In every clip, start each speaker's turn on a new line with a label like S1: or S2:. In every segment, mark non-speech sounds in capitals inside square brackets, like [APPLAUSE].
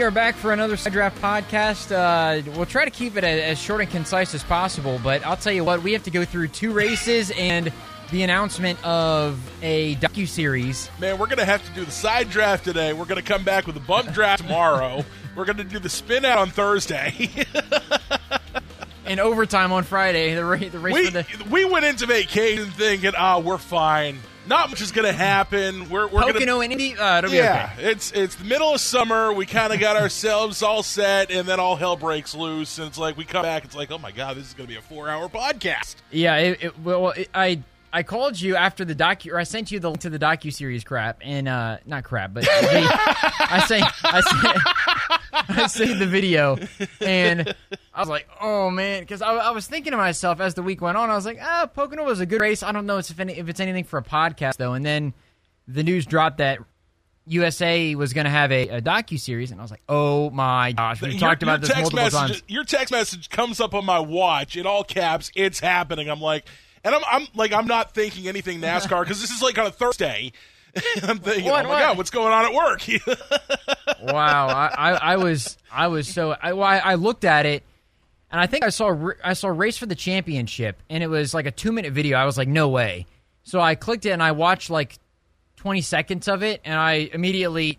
S1: we are back for another Side Draft podcast. Uh, we'll try to keep it as, short and concise as possible, but I'll tell you what, we have to go through two races and the announcement of a docu series.
S2: Man, we're gonna have to do the side draft today. We're gonna come back with a bump draft [LAUGHS] tomorrow. we're gonna do the spin out on Thursday.
S1: and overtime on Friday. The, ra- the race
S2: we,
S1: the
S2: we went into vacation thinking, ah, we're fine. Not much is gonna happen. We're, we're
S1: Pocono
S2: gonna,
S1: and Indy. Uh, it'll be
S2: yeah,
S1: okay.
S2: it's it's the middle of summer. We kind of got ourselves all set, and then all hell breaks loose. And it's like we come back. It's like, oh my god, this is going to be a four-hour podcast.
S1: Yeah, it, it, well, it, I I called you after the docu, or I sent you the to the docu series crap, and uh, not crap, but [LAUGHS] the, I sent I sent I sent the video, and I was like, oh man, because I, I was thinking to myself as the week went on, I was like, ah, Pocono was a good race. I don't know if any, if it's anything for a podcast though, and then the news dropped that. USA was going to have a, a docu series, and I was like, "Oh my gosh!" We've
S2: Your-
S1: talked about this multiple
S2: message,
S1: times.
S2: Your text message comes up on my watch in all caps. It's happening. I'm like, and I'm, I'm like, I'm not thinking anything NASCAR because this is like on a Thursday. [LAUGHS] I'm thinking,
S1: What,
S2: oh my
S1: what?
S2: god, what's going on at work? [LAUGHS]
S1: wow, I, I, I was I was so I, well, I I looked at it, and I think I saw I saw race for the championship, and it was like a two minute video. I was like, no way. So I clicked it and I watched like twenty seconds of it, and I immediately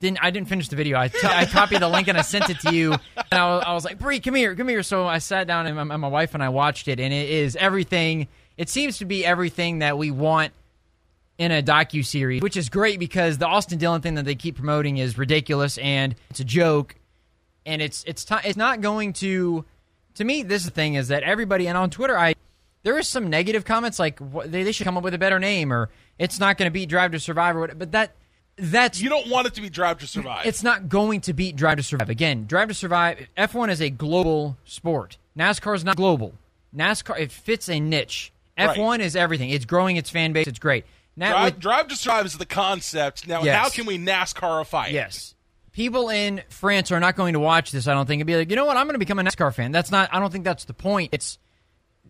S1: didn't I didn't finish the video. I, t- I copied the link and I sent it to you, and I was, I was like, Bree, come here, come here. So I sat down and my, my wife and I watched it, and it is everything. It seems to be everything that we want in a docu series, which is great because the Austin Dillon thing that they keep promoting is ridiculous and it's a joke, and it's it's ti it's not going to. To me, this is the thing is that everybody and on Twitter, I there is some negative comments like they, they should come up with a better name or it's not going to be Drive to Survive or what, but that that's
S2: you don't want it to be Drive to Survive.
S1: it's not going to beat Drive to Survive. Again, Drive to Survive, F1 is a global sport. NASCAR is not global. NASCAR, it fits a niche. F1 is everything. It's growing its fan base. It's great. Now,
S2: Drive,
S1: with-
S2: Drive to Survive is the concept. Now,
S1: Yes.
S2: how can we NASCARify it?
S1: yes. People in France are not going to watch this, I don't think, and be like, you know what, I'm going to become a NASCAR fan. That's not, I don't think that's the point. It's,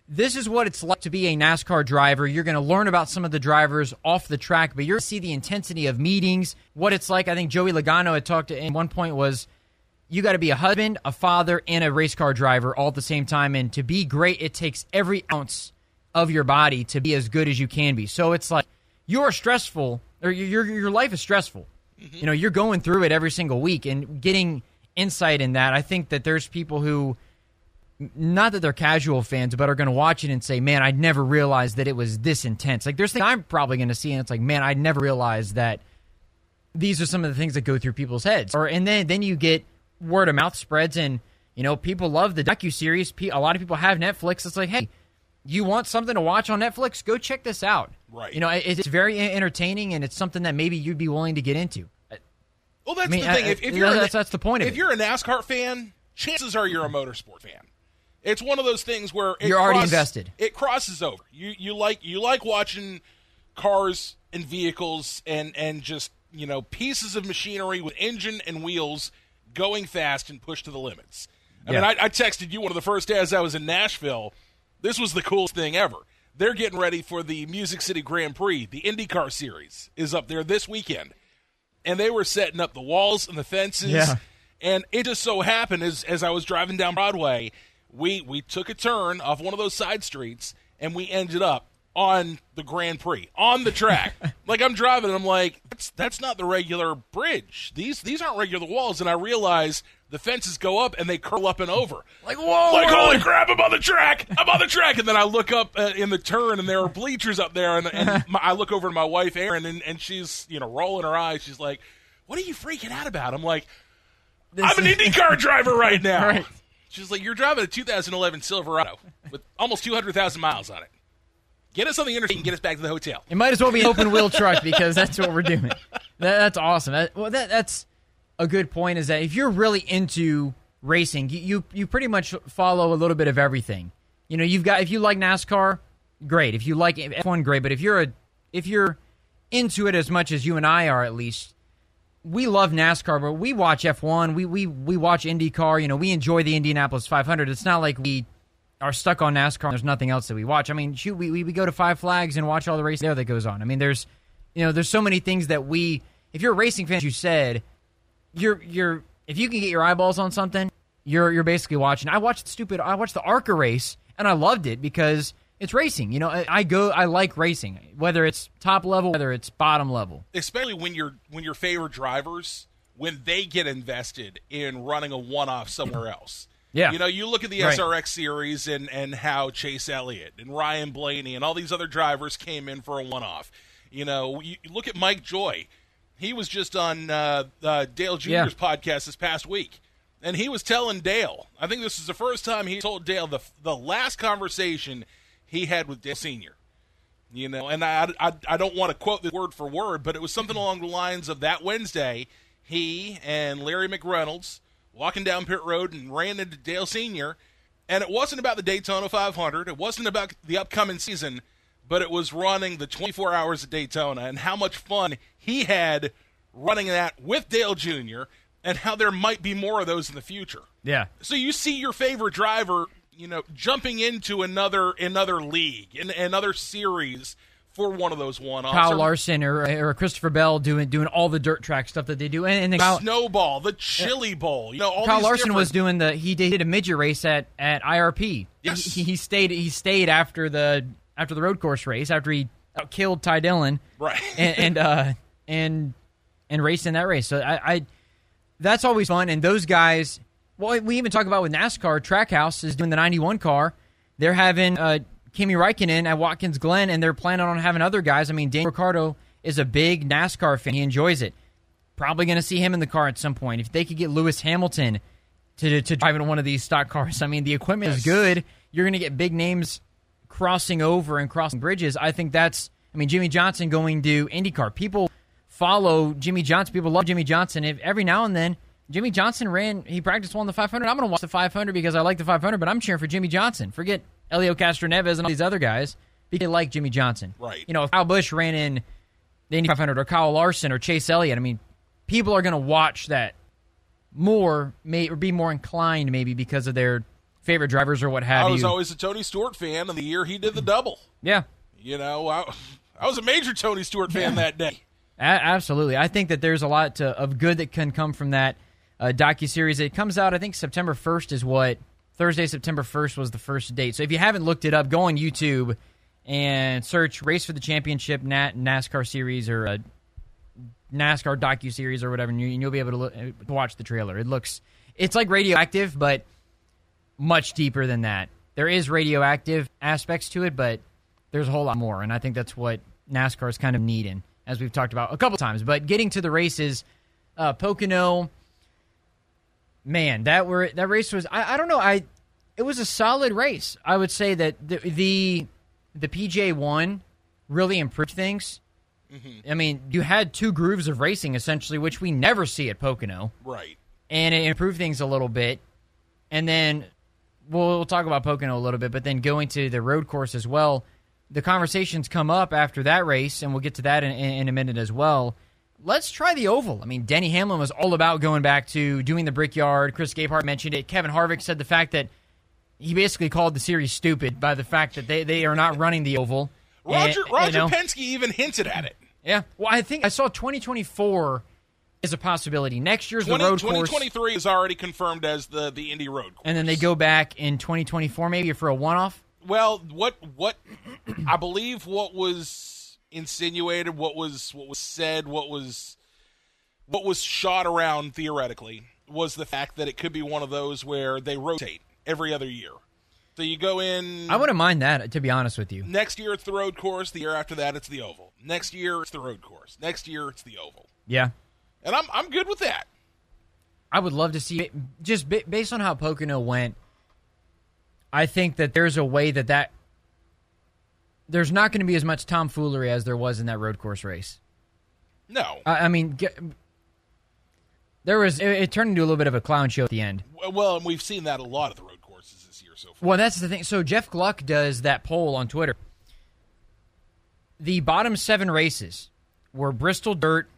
S1: this is what it's like to be a NASCAR driver. You're going to learn about some of the drivers off the track, but you're going to see the intensity of meetings, what it's like. I think Joey Logano had talked to, one point was, you got to be a husband, a father, and a race car driver all at the same time. And to be great, it takes every ounce of your body to be as good as you can be. So it's like you're stressful, or your your life is stressful. Mm-hmm. You know, you're going through it every single week, and getting insight in that. I think that there's people who, not that they're casual fans, but are going to watch it and say, "Man, I never realized that it was this intense." Like there's things I'm probably going to see, and it's like, "Man, I never realized that." these are some of the things that go through people's heads. Or and then then you get word of mouth spreads, and you know people love the docu series. A lot of people have Netflix. It's like, hey, you want something to watch on Netflix? Go check this out.
S2: Right.
S1: You know, it's very entertaining, and it's something that maybe you'd be willing to get into.
S2: Well, that's
S1: I mean,
S2: the thing.
S1: I-
S2: if, if you're a-
S1: that's- that's the point of
S2: If
S1: it.
S2: you're a NASCAR fan, chances are you're a motorsport fan. It's one of those things where it
S1: You're already invested.
S2: It crosses over. You you like you like watching cars and vehicles and and just you know pieces of machinery with engine and wheels going fast and pushed to the limits. I mean, I, I texted you one of the first days I was in Nashville. This was the coolest thing ever. They're getting ready for the Music City Grand Prix. The IndyCar series is up there this weekend and they were setting up the walls and the fences.
S1: Yeah.
S2: And it just so happened as as I was driving down Broadway, we we took a turn off one of those side streets and we ended up on the Grand Prix on the track. [LAUGHS] like I'm driving, and I'm like, that's that's not the regular bridge. These these aren't regular walls. And I realize the fences go up and they curl up and over.
S1: Like, whoa!
S2: Like, holy crap, I'm on the track. I'm on the track. And then I look up uh, in the turn, and there are bleachers up there. And, and [LAUGHS] my, I look over to my wife, Erin, and, and she's, you know, rolling her eyes. She's like, what are you freaking out about? I'm like, I'm an IndyCar driver right [LAUGHS] now.
S1: Right.
S2: She's like, you're driving a 2011 Silverado with almost 200,000 miles on it. Get us on the interstate and get us back to the hotel.
S1: It might as well be an open wheel truck because that's what we're doing. That, that's awesome. That, well, that, that's a good point. Is that if you're really into racing, you, you you pretty much follow a little bit of everything. You know, you've got if you like NASCAR, great. If you like F1, great. But if you're a if you're into it as much as you and I are, at least, we love NASCAR, but we watch F1. We we we watch IndyCar. You know, we enjoy the Indianapolis 500. It's not like we are stuck on NASCAR. There's nothing else that we watch. I mean, shoot, we, we we go to Five Flags and watch all the races there that goes on. I mean, there's you know, there's so many things that we. If you're a racing fan, you said, you're you're if you can get your eyeballs on something, you're you're basically watching. I watched the stupid. I watched the ARCA race, and I loved it because it's racing. You know, I, I go. I like racing, whether it's top level, whether it's bottom level.
S2: especially when your when your favorite drivers when they get invested in running a one off somewhere else.
S1: Yeah.
S2: You know, you look at the
S1: Right.
S2: SRX series and and how Chase Elliott and Ryan Blaney and all these other drivers came in for a one off. You know, you you look at Mike Joy. He was just on uh, uh, Dale Jr.'s
S1: Yeah.
S2: podcast this past week. And he was telling Dale, I think this is the first time he told Dale the the last conversation he had with Dale Sr. You know, and I, I, I don't want to quote this word for word, but it was something along the lines of that Wednesday, he and Larry McReynolds walking down pit road and ran into Dale Sr. And it wasn't about the Daytona 500. It wasn't about the upcoming season, but it was running the 24 hours of Daytona and how much fun he had running that with Dale Jr. and how there might be more of those in the future.
S1: Yeah.
S2: So you see your favorite driver, you know, jumping into another another league, in another series for one of those one offs.
S1: Kyle Larson or, or Christopher Bell doing doing all the dirt track stuff that they do, and, and then Kyle,
S2: Snowball, the Chili Bowl, you know, all
S1: Kyle Larson was doing the he did a midget race at at IRP.
S2: Yes.
S1: he, he stayed he stayed after the after the road course race after he killed Ty Dillon,
S2: Right. [LAUGHS]
S1: and and uh, and and raced in that race. So I, I that's always fun, and those guys. Well, we even talk about with NASCAR. Trackhouse is doing the '91 car. They're having uh, Kimi Räikkönen at Watkins Glen, and they're planning on having other guys. I mean, Daniel Ricciardo is a big NASCAR fan. He enjoys it. Probably going to see him in the car at some point. If they could get Lewis Hamilton to to drive in one of these stock cars, I mean, the equipment is good. You're going to get big names crossing over and crossing bridges. I think that's. I mean, Jimmie Johnson going to IndyCar. People follow Jimmie Johnson. People love Jimmie Johnson. If every now and then Jimmie Johnson ran, he practiced won the 500. I'm going to watch the 500 because I like the 500. But I'm cheering for Jimmie Johnson. Forget Helio Castroneves and all these other guys because they like Jimmy Johnson.
S2: Right.
S1: You know, if Kyle Busch ran in the Indy 500 or Kyle Larson or Chase Elliott, I mean, people are going to watch that more, may or be more inclined maybe because of their favorite drivers or what have you.
S2: I was
S1: you.
S2: always a Tony Stewart fan, and the year he did the double,
S1: yeah.
S2: you know, I, I was a major Tony Stewart fan that day.
S1: A- absolutely. I think that there's a lot to, of good that can come from that uh, docu series. It comes out, I think September 1st is what Thursday, September 1st was the first date. So if you haven't looked it up, go on YouTube and search "Race for the Championship" Nat- NASCAR series or uh, NASCAR docu series or whatever, and, you, you'll be able to, look, to watch the trailer. It looks, it's like radioactive, but much deeper than that. There is radioactive aspects to it, but there's a whole lot more, and I think that's what NASCAR is kind of needing, as we've talked about a couple times. But getting to the races, uh, Pocono, man, that were that race was I, I don't know I it was a solid race. I would say that the the, the PJ one really improved things. Mm-hmm. I mean, you had two grooves of racing essentially, which we never see at Pocono
S2: Right.
S1: and it improved things a little bit. And then we'll, we'll talk about Pocono a little bit, but then going to the road course as well, the conversations come up after that race, and we'll get to that in, in, in a minute as well. Let's try the oval. I mean, Denny Hamlin was all about going back to doing the Brickyard. Chris Gabehart mentioned it. Kevin Harvick said the fact that he basically called the series stupid by the fact that they, they are not running the oval. [LAUGHS]
S2: Roger
S1: And,
S2: Roger
S1: you know,
S2: Penske even hinted at it.
S1: Yeah. Well, I think I saw 2024 is a possibility. Next year's
S2: 20,
S1: the road course.
S2: 2023 is already confirmed as the the Indy Road course.
S1: and then they go back in 2024 maybe for a one-off
S2: Well, what what I believe what was insinuated, what was what was said, what was what was shot around theoretically was the fact that it could be one of those where they rotate every other year. So you go in
S1: i wouldn't mind that to be honest with you
S2: next year it's the road course, the year after that it's the oval. Next year it's the road course. Next year it's the oval.
S1: yeah
S2: And I'm I'm good with that.
S1: i would love to see it just based on how pocono went i think that there's a way that that there's not going to be as much tomfoolery as there was in that road course race
S2: No.
S1: i, I mean get, there was it, it turned into a little bit of a clown show at the end
S2: well, and we've seen that a lot of the road courses this year so far.
S1: Well, that's the thing. So Jeff Gluck does that poll on Twitter. The bottom seven races were Bristol Dirt,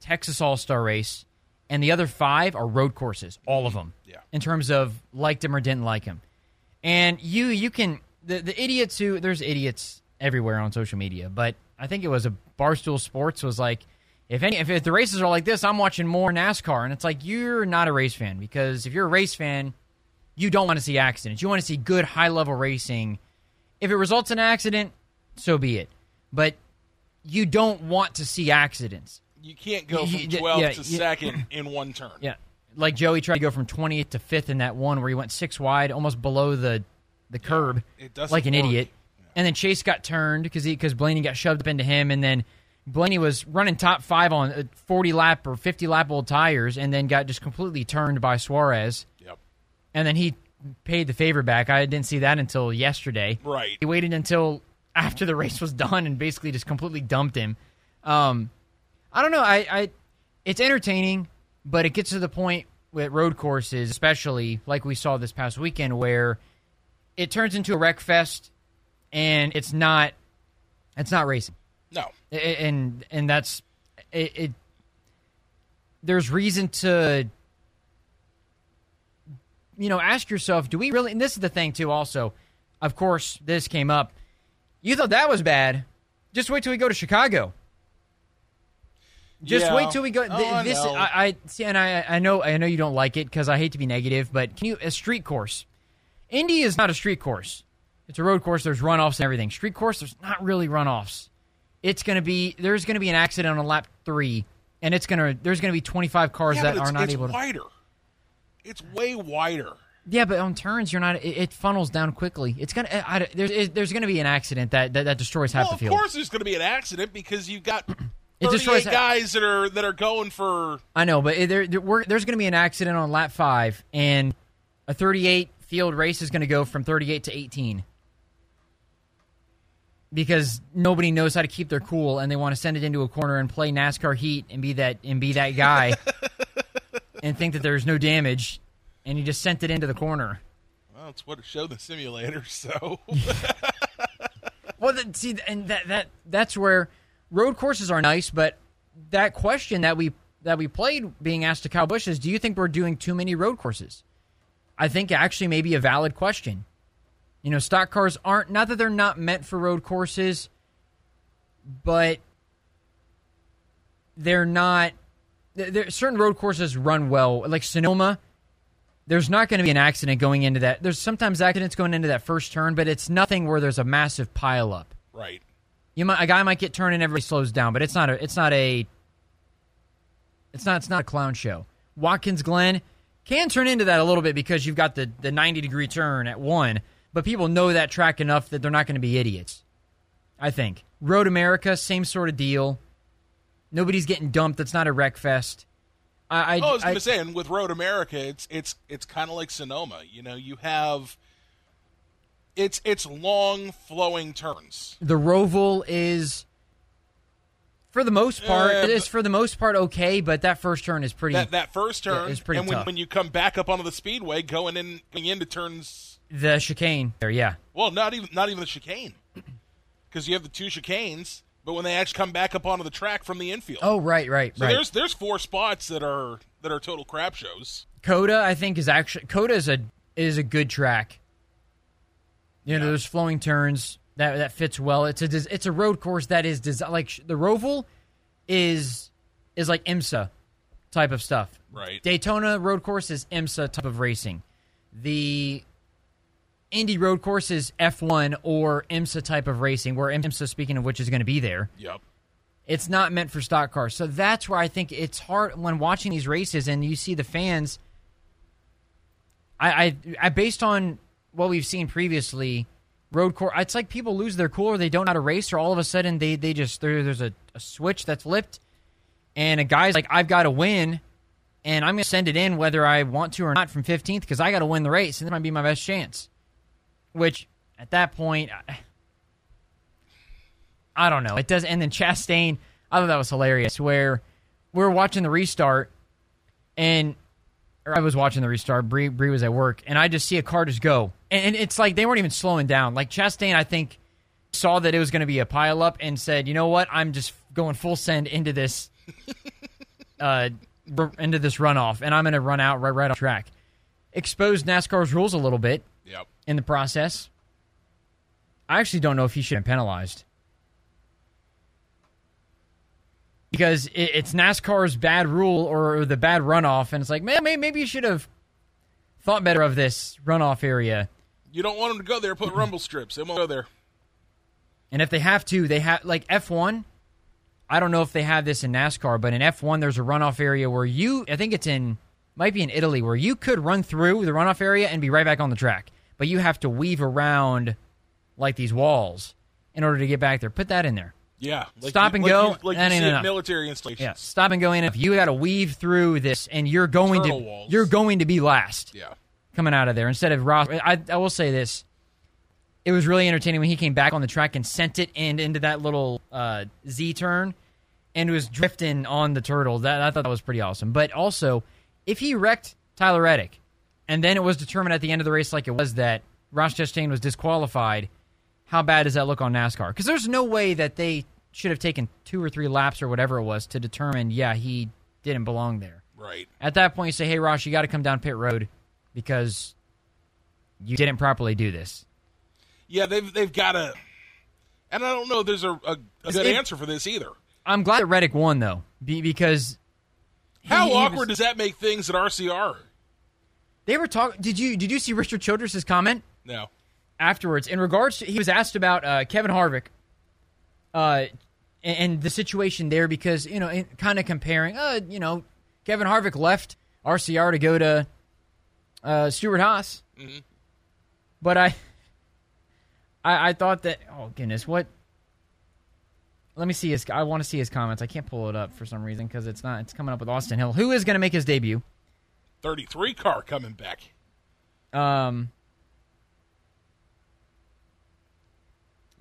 S1: Texas All Star Race, and the other five are road courses. All of them.
S2: Yeah.
S1: In terms of liked him or didn't like him, and you you can the the idiots who there's idiots everywhere on social media, but I think it was a Barstool Sports was like. If any, if, if the races are like this, I'm watching more NASCAR, and it's like you're not a race fan because if you're a race fan, you don't want to see accidents. You want to see good high level racing. If it results in an accident, so be it. But you don't want to see accidents.
S2: You can't go from
S1: You- you-
S2: 12th
S1: yeah,
S2: to
S1: you-
S2: second in one turn.
S1: Yeah, like Joey tried to go from 20th to fifth in that one where he went six wide, almost below the the curb,
S2: it doesn't
S1: like an
S2: work.
S1: idiot. And then Chase got turned because because Blaney got shoved up into him, and then Blaney was running top five on uh, 40 lap or 50 lap old tires, and then got just completely turned by Suarez,
S2: Yep.
S1: and then he paid the favor back. I didn't see that until yesterday.
S2: Right.
S1: He waited until after the race was done and basically just completely dumped him. Um, I don't know. I, I it's entertaining, but it gets to the point with road courses, especially like we saw this past weekend, where it turns into a wreck fest, and it's not it's not racing,
S2: No.
S1: I- I- and and that's it. it there's reason to you know ask yourself do we really and this is the thing too also of course this came up you thought that was bad just wait till we go to chicago just
S2: Yeah.
S1: wait till we go.
S2: Oh,
S1: th-
S2: I
S1: this
S2: know.
S1: I, I see, and I I know I know you don't like it because I hate to be negative, but can you a street course? Indy is not a street course. It's a road course. There's runoffs and everything. Street course, there's not really runoffs. It's gonna be there's gonna be an accident on lap three, and it's gonna there's gonna be 25 cars
S2: Yeah,
S1: that are not
S2: it's
S1: able to.
S2: It's wider. It's way wider.
S1: Yeah, but on turns, you're not. It, it funnels down quickly. It's gonna. I, there's it, there's gonna be an accident that that, that destroys half
S2: Well,
S1: the field.
S2: of course, there's going to be an accident because you've got [CLEARS THROAT]
S1: It
S2: 38
S1: destroys-
S2: guys that are that are going for.
S1: I know, but there, there, we're, there's going to be an accident on lap five, and a 38 field race is going to go from 38 to 18 because nobody knows how to keep their cool, and they want to send it into a corner and play NASCAR heat and be that and be that guy, [LAUGHS] and think that there's no damage, and you just sent it into the corner.
S2: Well, it's what it showed the simulator. So [LAUGHS]
S1: Well, the, see, and that that that's where road courses are nice, but that question that we that we played being asked to Kyle Busch is, do you think we're doing too many road courses? I think actually maybe a valid question. You know, stock cars aren't not that they're not meant for road courses, but they're not. There, certain road courses run well, like Sonoma. There's not going to be an accident going into that. There's sometimes accidents going into that first turn, but it's nothing where there's a massive pile up.
S2: right,
S1: You might a guy might get turned and everybody slows down, but it's not a it's not a it's not it's not a clown show. Watkins Glen can turn into that a little bit because you've got the the 90 degree turn at one, but people know that track enough that they're not going to be idiots. I think Road America, same sort of deal. Nobody's getting dumped. That's not a wreck fest. I, I,
S2: Oh, I was going to say, and with Road America, it's it's it's kind of like Sonoma. You know, you have it's it's long flowing turns.
S1: the Roval is, for the most part,
S2: Uh,
S1: it is for the most part okay, but that first turn is pretty.
S2: That that first turn,
S1: it's pretty
S2: and when,
S1: tough.
S2: when you come back up onto the speedway, going in going into turns,
S1: the chicane there, yeah.
S2: well, not even not even the chicane, [CLEARS THROAT] because you have the two chicanes. But when they actually come back up onto the track from the infield,
S1: Oh, right, right,
S2: so
S1: right.
S2: there's there's four spots that are that are total crap shows.
S1: COTA, I think, is actually COTA is a is a good track. You know,
S2: Yeah.
S1: there's flowing turns that that fits well. It's a it's a road course that is desi- like the Roval is is like IMSA type of stuff.
S2: Right.
S1: Daytona road course is IMSA type of racing. The Indy road courses, F1 or IMSA type of racing, where IMSA, speaking of which, is going to be there.
S2: Yep.
S1: It's not meant for stock cars. So that's where I think it's hard when watching these races and you see the fans. I, I, I based on what we've seen previously, road course. It's like people lose their cool or they don't know how to race, or all of a sudden they they just there's a, a switch that's flipped, and a guy's like, I've got to win, and I'm going to send it in whether I want to or not from 15th because I got to win the race, and that might be my best chance. Which at that point. I, I don't know. It does. And then Chastain, I thought that was hilarious. Where we were watching the restart, and I was watching the restart. Bree, Bree was at work, and I just see a car just go, and, and it's like they weren't even slowing down. Like Chastain, I think saw that it was going to be a pile up and said, "You know what? I'm just going full send into this, [LAUGHS] uh, into this runoff, and I'm going to run out right right off track." Exposed NASCAR's rules a little bit. In the process. I actually don't know if he should have been penalized. because it's NASCAR's bad rule or the bad runoff, and it's like, man, maybe, maybe you should have thought better of this runoff area.
S2: You don't want them to go there. Put rumble strips. They won't go there.
S1: And if they have to, they have like F1. I don't know if they have this in NASCAR, but in F1 there's a runoff area where you I think it's in might be in Italy where you could run through the runoff area and be right back on the track. But you have to weave around like these walls in order to get back there. Put that in there.
S2: Yeah. Like
S1: Stop
S2: you-
S1: and
S2: like
S1: go,
S2: You, like
S1: that
S2: you
S1: ain't enough.
S2: military installations.
S1: Yeah, stop and go in. If you got to weave through this, and you're going to
S2: walls.
S1: you're going to be last
S2: Yeah.
S1: coming out of there instead of Ross. I, I will say this: it was really entertaining when he came back on the track and sent it in into that little uh, Z turn, and was drifting on the turtle. That I thought that was pretty awesome. But also, if he wrecked Tyler Reddick, and then it was determined at the end of the race, like it was that Ross Chastain was disqualified, how bad does that look on NASCAR? Because there's no way that they should have taken two or three laps or whatever it was to determine, yeah, he didn't belong there.
S2: Right.
S1: At that point, you say, hey, Ross, you got to come down pit road because you didn't properly do this.
S2: Yeah, they've they've got to. And I don't know. if There's a, a, a good
S1: it-
S2: answer for this either.
S1: I'm glad that Reddick won, though, be, because
S2: How
S1: he- he
S2: awkward
S1: was-
S2: does that make things at RCR?
S1: They were talking. Did you did you see Richard Childress' comment
S2: No.
S1: afterwards in regards to he was asked about uh, Kevin Harvick, uh, and, and the situation there because you know, kind of comparing, uh, you know, Kevin Harvick left RCR to go to uh, Stewart-Haas, but I, I, I thought that oh goodness, what? Let me see his. I want to see his comments. I can't pull it up for some reason because it's not. It's coming up with Austin Hill, who is going to make his debut.
S2: 33 car coming back.
S1: Um,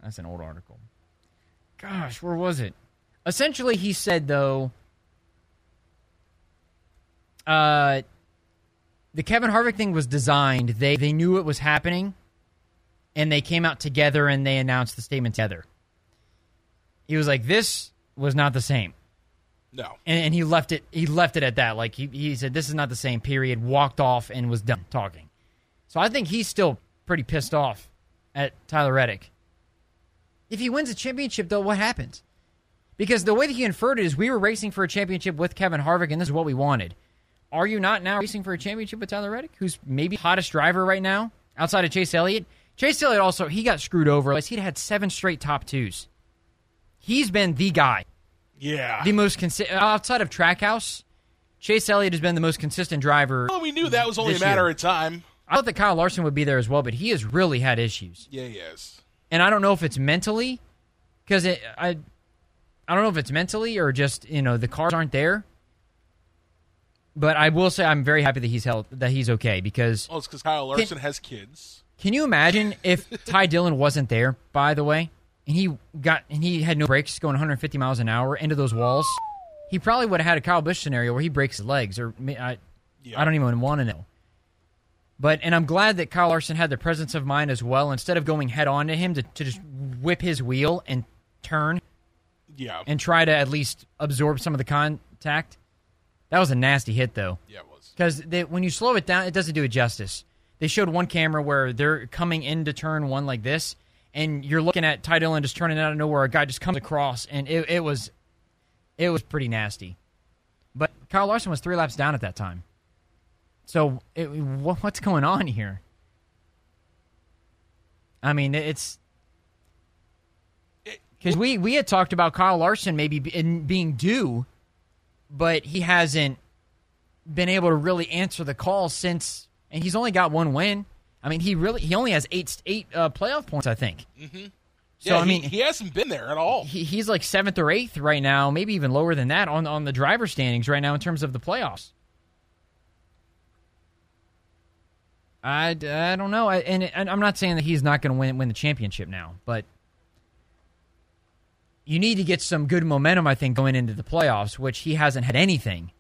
S1: that's an old article. Gosh, where was it? Essentially, he said though, uh, the Kevin Harvick thing was designed. They they knew it was happening, and they came out together and they announced the statement together. He was like, "This was not the same."
S2: No.
S1: and, and he left it he left it at that. Like he, he said this is not the same period walked off and was done talking. So i think he's still pretty pissed off at tyler reddick. If he wins a championship though what happens? Because the way that he inferred it is we were racing for a championship with kevin harvick and this is what we wanted. Are you not now racing for a championship with tyler reddick who's maybe hottest driver right now outside of chase elliott? Chase elliott also he got screwed over. He'd had seven straight top twos. He's been the guy
S2: Yeah.
S1: the most consi- outside of Trackhouse, Chase Elliott has been the most consistent driver.
S2: well, we knew that was only a matter
S1: year.
S2: of time.
S1: I thought that Kyle Larson would be there as well, but he has really had issues,
S2: Yeah, yes.
S1: and I don't know if it's mentally because I I don't know if it's mentally or just you know the cars aren't there. But I will say I'm very happy that he's held that he's okay because
S2: Well, it's because Kyle Larson has kids.
S1: Can you imagine if Ty Dillon wasn't there, by the way, and he got and he had no brakes going 150 miles an hour into those walls? He probably would have had a Kyle Busch scenario where he breaks his legs, or I,
S2: Yeah.
S1: I don't even want to know. But and I'm glad that Kyle Larson had the presence of mind as well. Instead of going head on to him to, to just whip his wheel and turn
S2: Yeah.
S1: and try to at least absorb some of the contact. That was a nasty hit, though
S2: yeah, it was.
S1: because when you slow it down, it doesn't do it justice. They showed one camera where they're coming into turn one like this, and you're looking at Ty Dillon just turning out of nowhere. A guy just comes across, and it, it was, it was pretty nasty. But Kyle Larson was three laps down at that time. So it, what, what's going on here? I mean, it's because we we had talked about Kyle Larson maybe in being due, but he hasn't been able to really answer the call since, and he's only got one win. I mean, he really he only has eight eight uh, playoff points, I think. Mm-hmm. So
S2: yeah,
S1: I mean,
S2: he, he hasn't been there at all.
S1: he, he's like seventh or eighth right now, maybe even lower than that on on the driver standings right now in terms of the playoffs. I, I don't know, I, and, and I'm not saying that he's not going to win win the championship now, but you need to get some good momentum, I think, going into the playoffs, which he hasn't had anything.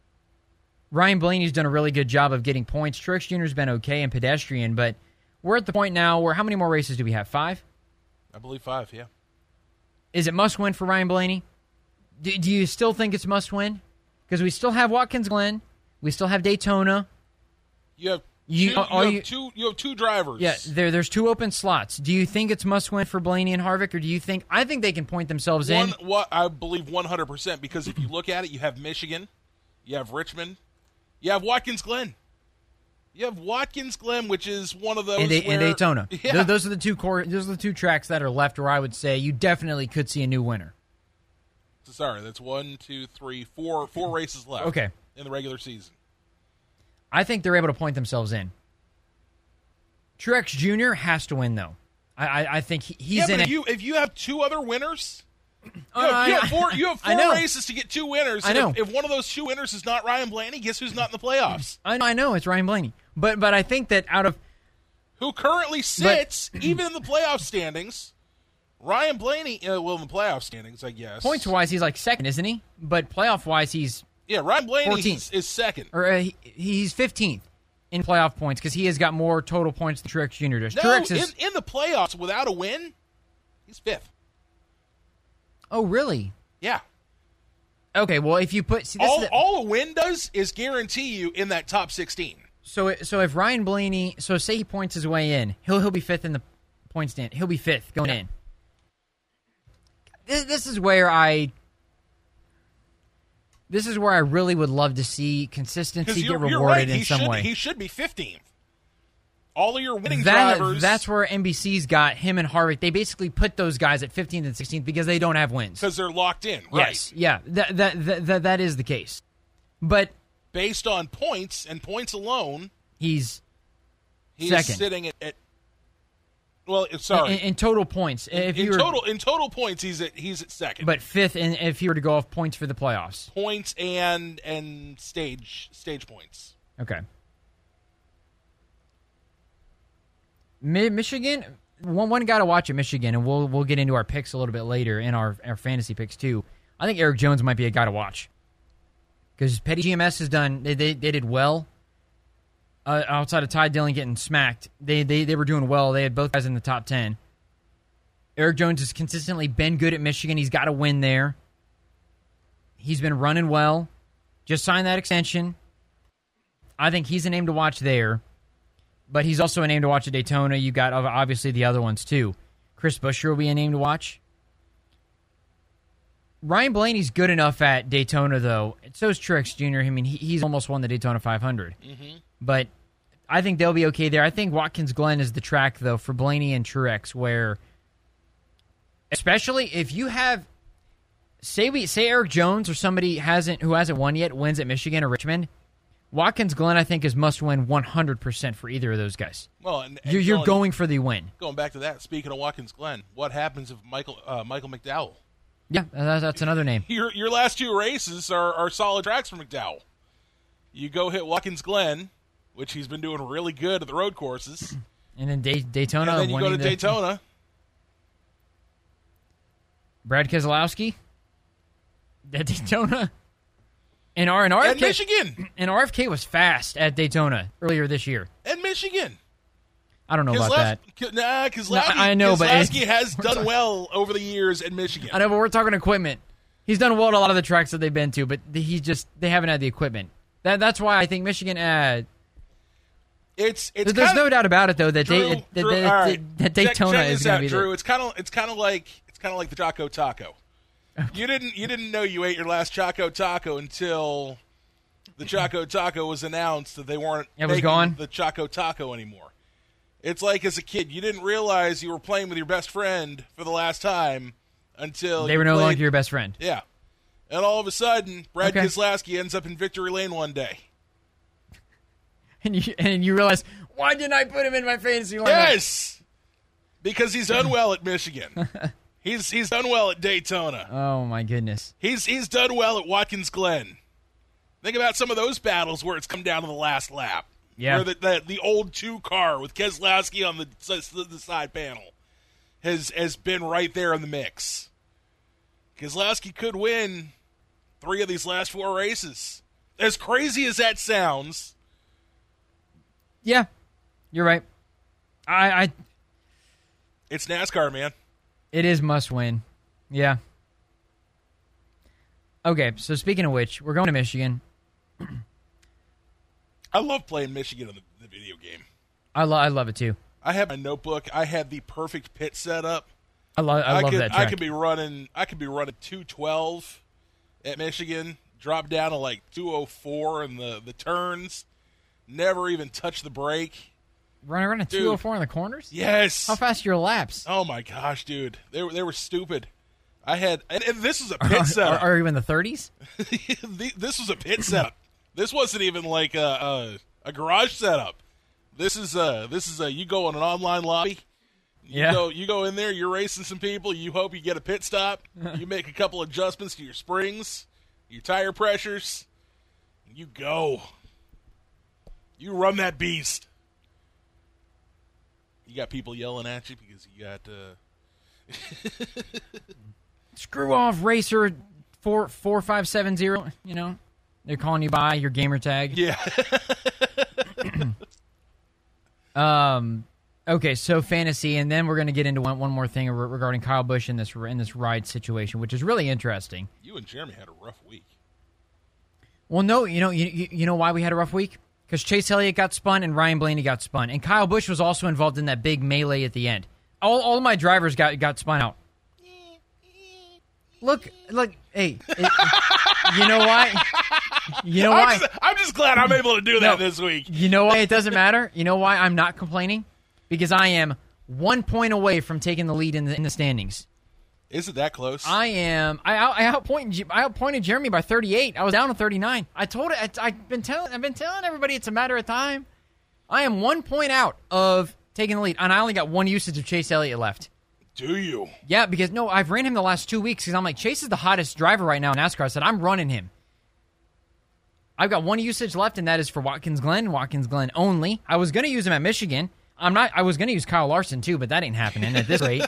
S1: Ryan Blaney's done a really good job of getting points. Truex Jr.'s been okay and pedestrian, but we're at the point now where how many more races do we have? Five?
S2: I believe five. Yeah.
S1: Is it must win for Ryan Blaney? Do, do you still think it's must win? Because we still have Watkins Glen, we still have Daytona.
S2: You have
S1: You,
S2: Two, uh,
S1: are
S2: you,
S1: you,
S2: have two. You have two drivers.
S1: yeah, there, there's two open slots. Do you think it's must win for Blaney and Harvick, or do you think I think they can point themselves
S2: One,
S1: in?
S2: what I believe one hundred percent because if you look at it, you have Michigan, you have Richmond, you have Watkins Glen. You have Watkins Glen, which is one of those
S1: And,
S2: where,
S1: and Daytona. [LAUGHS]
S2: Yeah,
S1: Th- Those are the two core. Those are the two tracks that are left, where I would say you definitely could see a new winner.
S2: sorry, that's one, two, three, four, four races left.
S1: Okay.
S2: in the regular season.
S1: I think they're able to point themselves in. Truex Jr. has to win though. I I, I think he, he's
S2: yeah,
S1: in
S2: if you if you have two other winners, [CLEARS THROAT] you have, you have four. You have [LAUGHS]
S1: I
S2: four
S1: know.
S2: races to get two winners.
S1: I know.
S2: If, if one of those two winners is not Ryan Blaney, guess who's not in the playoffs?
S1: I know, I know it's Ryan Blaney, but but I think that out of
S2: Who currently sits even in the playoff standings? Ryan Blaney, uh, well, in the playoff standings, I guess.
S1: points wise, he's like second, isn't he? But playoff wise, he's
S2: Yeah, Ryan Blaney is, is second.
S1: or uh, he, he's fifteenth in playoff points because he has got more total points than Truex Jr. does.
S2: No,
S1: Truex is
S2: in, in the playoffs without a win, he's fifth.
S1: Oh really?
S2: Yeah.
S1: Okay, well if you put see, this
S2: All,
S1: the-
S2: all a win does is guarantee you in that top 16.
S1: so so if Ryan Blaney, so say he points his way in, he'll he'll be fifth in the point stand. He'll be fifth going
S2: Yeah.
S1: in. This, this is where I. This is where I really would love to see consistency get rewarded
S2: right.
S1: in
S2: he
S1: some
S2: should,
S1: way.
S2: He should be 15th. All of your winning
S1: That,
S2: drivers.
S1: that's where NBC's got him and Harvick. They basically put those guys at 15th and 16th because they don't have wins.
S2: because they're locked in, right?
S1: Yes, yeah, that, that that that is the case. But
S2: Based on points and points alone,
S1: he's
S2: he's
S1: Second.
S2: sitting at, at well, sorry.
S1: in, in total points. If
S2: in
S1: you were,
S2: total, in total points, he's at he's at second.
S1: but fifth, in, if you were to go off points for the playoffs.
S2: points and and stage stage points.
S1: Okay. Mi- Michigan, one one got to watch at Michigan, and we'll we'll get into our picks a little bit later in our our fantasy picks too. I think Erik Jones might be a guy to watch because Petty GMS has done they they, they did well. Uh, outside of Ty Dillon getting smacked, they, they they were doing well. They had both guys in the top ten. Erik Jones has consistently been good at Michigan. He's got to win there. He's been running well. Just signed that extension. I think he's a name to watch there. But he's also a name to watch at Daytona. You got obviously the other ones too. Chris Buescher will be a name to watch. Ryan Blaney's good enough at Daytona, though. So is Truex Jr. I mean, he, he's almost won the Daytona 500. Mm-hmm. But I think they'll be okay there. I think Watkins Glen is the track, though, for Blaney and Truex, where, especially if you have, say we say Erik Jones or somebody hasn't who hasn't won yet wins at Michigan or Richmond. Watkins Glen, I think, is must win 100% for either of those guys.
S2: Well, and, and
S1: You're, you're
S2: going,
S1: going for the win.
S2: going back to that. Speaking of Watkins Glen, what happens if Michael uh, Michael McDowell?
S1: Yeah, that- that's another name.
S2: Your your last two races are, are solid tracks for McDowell. You go hit Watkins Glen, which he's been doing really good at the road courses, [CLEARS THROAT]
S1: And then Day- Daytona,
S2: and then you go to
S1: the-
S2: Daytona.
S1: Brad Keselowski at Daytona. And R [CLEARS THROAT] and
S2: And
S1: RFK
S2: Michigan,
S1: and RFK was fast at Daytona earlier this year.
S2: and Michigan.
S1: I don't know about that.
S2: Nah, Keselowski,
S1: No, I know, but
S2: Keselowski has [LAUGHS] done well over the years in Michigan.
S1: I know, but we're talking equipment. He's done well at a lot of the tracks that they've been to, but he just they haven't had the equipment. That that's why I think Michigan. Uh,
S2: It's it's
S1: there's no doubt about it though that
S2: Drew,
S1: they that,
S2: Drew,
S1: that-
S2: right.
S1: that
S2: Check-
S1: Daytona
S2: check
S1: is
S2: this
S1: going to be
S2: Drew.
S1: the,
S2: It's kind of it's kind of like it's kind of like the Choco Taco. You didn't you didn't know you ate your last Choco Taco until the Choco Taco was announced that they weren't
S1: It was gone?
S2: the Choco Taco anymore. It's like as a kid, you didn't realize you were playing with your best friend for the last time until
S1: they were no
S2: played-
S1: longer your best friend.
S2: Yeah, and all of a sudden, Brad
S1: Okay.
S2: Keselowski ends up in victory lane one day. [LAUGHS]
S1: And you and you realize why didn't I put him in my fantasy lineup?
S2: Yes, because he's unwell at Michigan. [LAUGHS] he's he's done well at Daytona.
S1: Oh my goodness.
S2: He's he's done well at Watkins Glen. Think about some of those battles where it's come down to the last lap.
S1: Yeah.
S2: Where the, the, the old two car with Keselowski on the, the side panel has has been right there in the mix. Keselowski could win three of these last four races. As crazy as that sounds,
S1: Yeah, you're right. I, I
S2: it's NASCAR, man.
S1: It is must win. Yeah. Okay, so speaking of which, we're going to Michigan. [CLEARS THROAT]
S2: I love playing Michigan in the, the video game.
S1: I, lo- I love it too.
S2: I had my notebook. I had the perfect pit setup.
S1: I, lo- I, love
S2: could
S1: that
S2: I could be running I could be running two twelve at Michigan, drop down to like two oh four in the, the turns, never even touch the brake.
S1: Running around at
S2: Dude.
S1: 204 in the corners?
S2: Yes.
S1: How fast are your laps?
S2: Oh my gosh, dude. They were they were stupid. I had and, and this was a pit [LAUGHS]
S1: Are,
S2: setup.
S1: are you in the 30s? [LAUGHS]
S2: This was a pit setup. This wasn't even like a, a, a garage setup. This is a this is a you go on an online lobby. You
S1: Yeah.
S2: go you go in there, you're racing some people, you hope you get a pit stop, [LAUGHS] you make a couple adjustments to your springs, your tire pressures, and you go. You run that beast. You got people yelling at you because you got uh [LAUGHS]
S1: Screw off, racer four four five seven zero. You know, they're calling you by your gamer tag.
S2: yeah. [COUGHS] [COUGHS]
S1: Um, okay, so fantasy, and then we're going to get into one, one more thing re- regarding Kyle Busch in this in this ride situation, which is really interesting.
S2: you and Jeremy had a rough week.
S1: Well, no, you know, you, you know why we had a rough week? Because Chase Elliott got spun and Ryan Blaney got spun, and Kyle Busch was also involved in that big melee at the end. All all my drivers got got spun out. Look, look, hey, it- you know why? You know why?
S2: I'm just, I'm just glad I'm able to do that
S1: No.
S2: this week.
S1: You know why it doesn't matter? You know why I'm not complaining? Because I am one point away from taking the lead in the, in the standings.
S2: Is it that close?
S1: I am. I out, I outpointed. I outpointed Jeremy by 38. I was down to 39. I told it. I, I've been telling. I've been telling everybody it's a matter of time. I am one point out of taking the lead, and I only got one usage of Chase Elliott left.
S2: Do you?
S1: Yeah, because no, I've ran him the last two weeks because I'm like Chase is the hottest driver right now in NASCAR. I said I'm running him. I've got one usage left, and that is for Watkins Glen. Watkins Glen only. I was going to use him at Michigan. I'm not. I was going to use Kyle Larson too, but that ain't happening at this [LAUGHS] rate.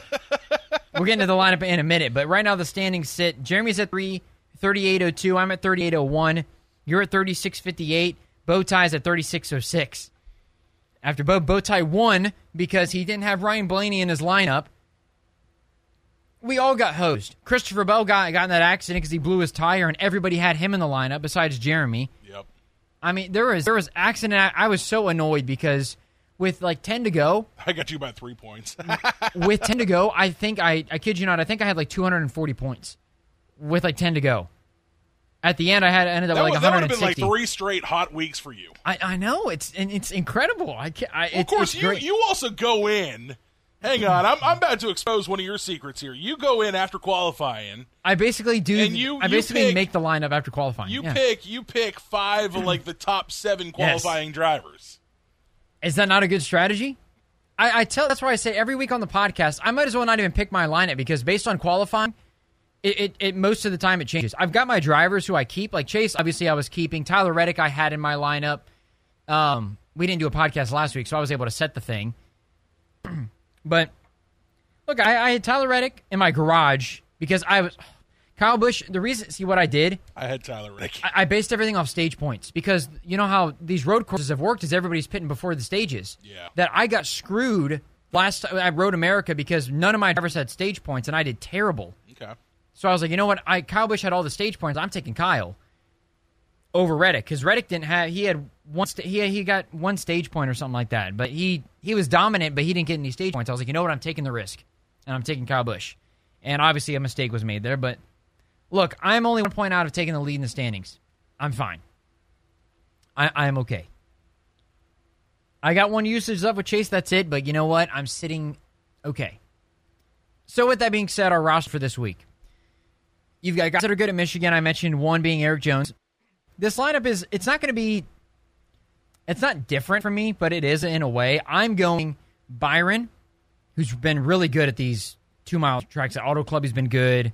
S1: We're getting to the lineup in a minute, but right now the standings sit. Jeremy's at three, 3802. I'm at 3801. You're at 3658. Bowtie's at 3606. After Bo Bowtie won because he didn't have Ryan Blaney in his lineup, we all got hosed. Christopher Bell got, got in that accident because he blew his tire, and everybody had him in the lineup besides Jeremy.
S2: Yep.
S1: I mean, there was there was accident. I, I was so annoyed because with like ten to go,
S2: I got you by three points. [LAUGHS]
S1: with ten to go, I think I I kid you not, I think I had like two hundred and forty points with like ten to go. At the end, I had ended up
S2: that
S1: with like
S2: that would have been like three straight hot weeks for you.
S1: I, I know it's and it's incredible. I can't. I,
S2: of
S1: it's,
S2: course, you
S1: great.
S2: you also go in. Hang on, I'm I'm about to expose one of your secrets here. You go in after qualifying.
S1: I basically do.
S2: And you-
S1: I
S2: you
S1: basically
S2: pick-
S1: make the lineup after qualifying.
S2: You
S1: yeah.
S2: pick you pick five of like the top seven qualifying drivers.
S1: Is that not a good strategy? I, I tell. That's why I say every week on the podcast, I might as well not even pick my lineup because based on qualifying, it, it, it most of the time it changes. I've got my drivers who I keep, like Chase. Obviously, I was keeping Tyler Reddick. I had in my lineup. Um, we didn't do a podcast last week, so I was able to set the thing. [CLEARS THROAT] but look, I, I had Tyler Reddick in my garage because I was Kyle Busch. The reason, see what I did.
S2: I had Tyler Reddick.
S1: I, I based everything off stage points because you know how these road courses have worked is everybody's pitting before the stages.
S2: Yeah.
S1: That I got screwed last time I Road America because none of my drivers had stage points and I did terrible.
S2: okay.
S1: So I was like, you know what? I Kyle Busch had all the stage points. I'm taking Kyle over Reddick because Reddick didn't have. He had one. Sta- he he got one stage point or something like that. But he he was dominant, but he didn't get any stage points. I was like, you know what? I'm taking the risk, and I'm taking Kyle Busch. And obviously, a mistake was made there. But look, I'm only one point out of taking the lead in the standings. I'm fine. I am okay. I got one usage left with Chase. That's it. But you know what? I'm sitting okay. So with that being said, our roster for this week. You've got guys that are good at Michigan. I mentioned one being Erik Jones. This lineup is it's not going to be it's not different for me, but it is in a way. I'm going Byron, who's been really good at these two mile tracks. At Auto Club, he's been good.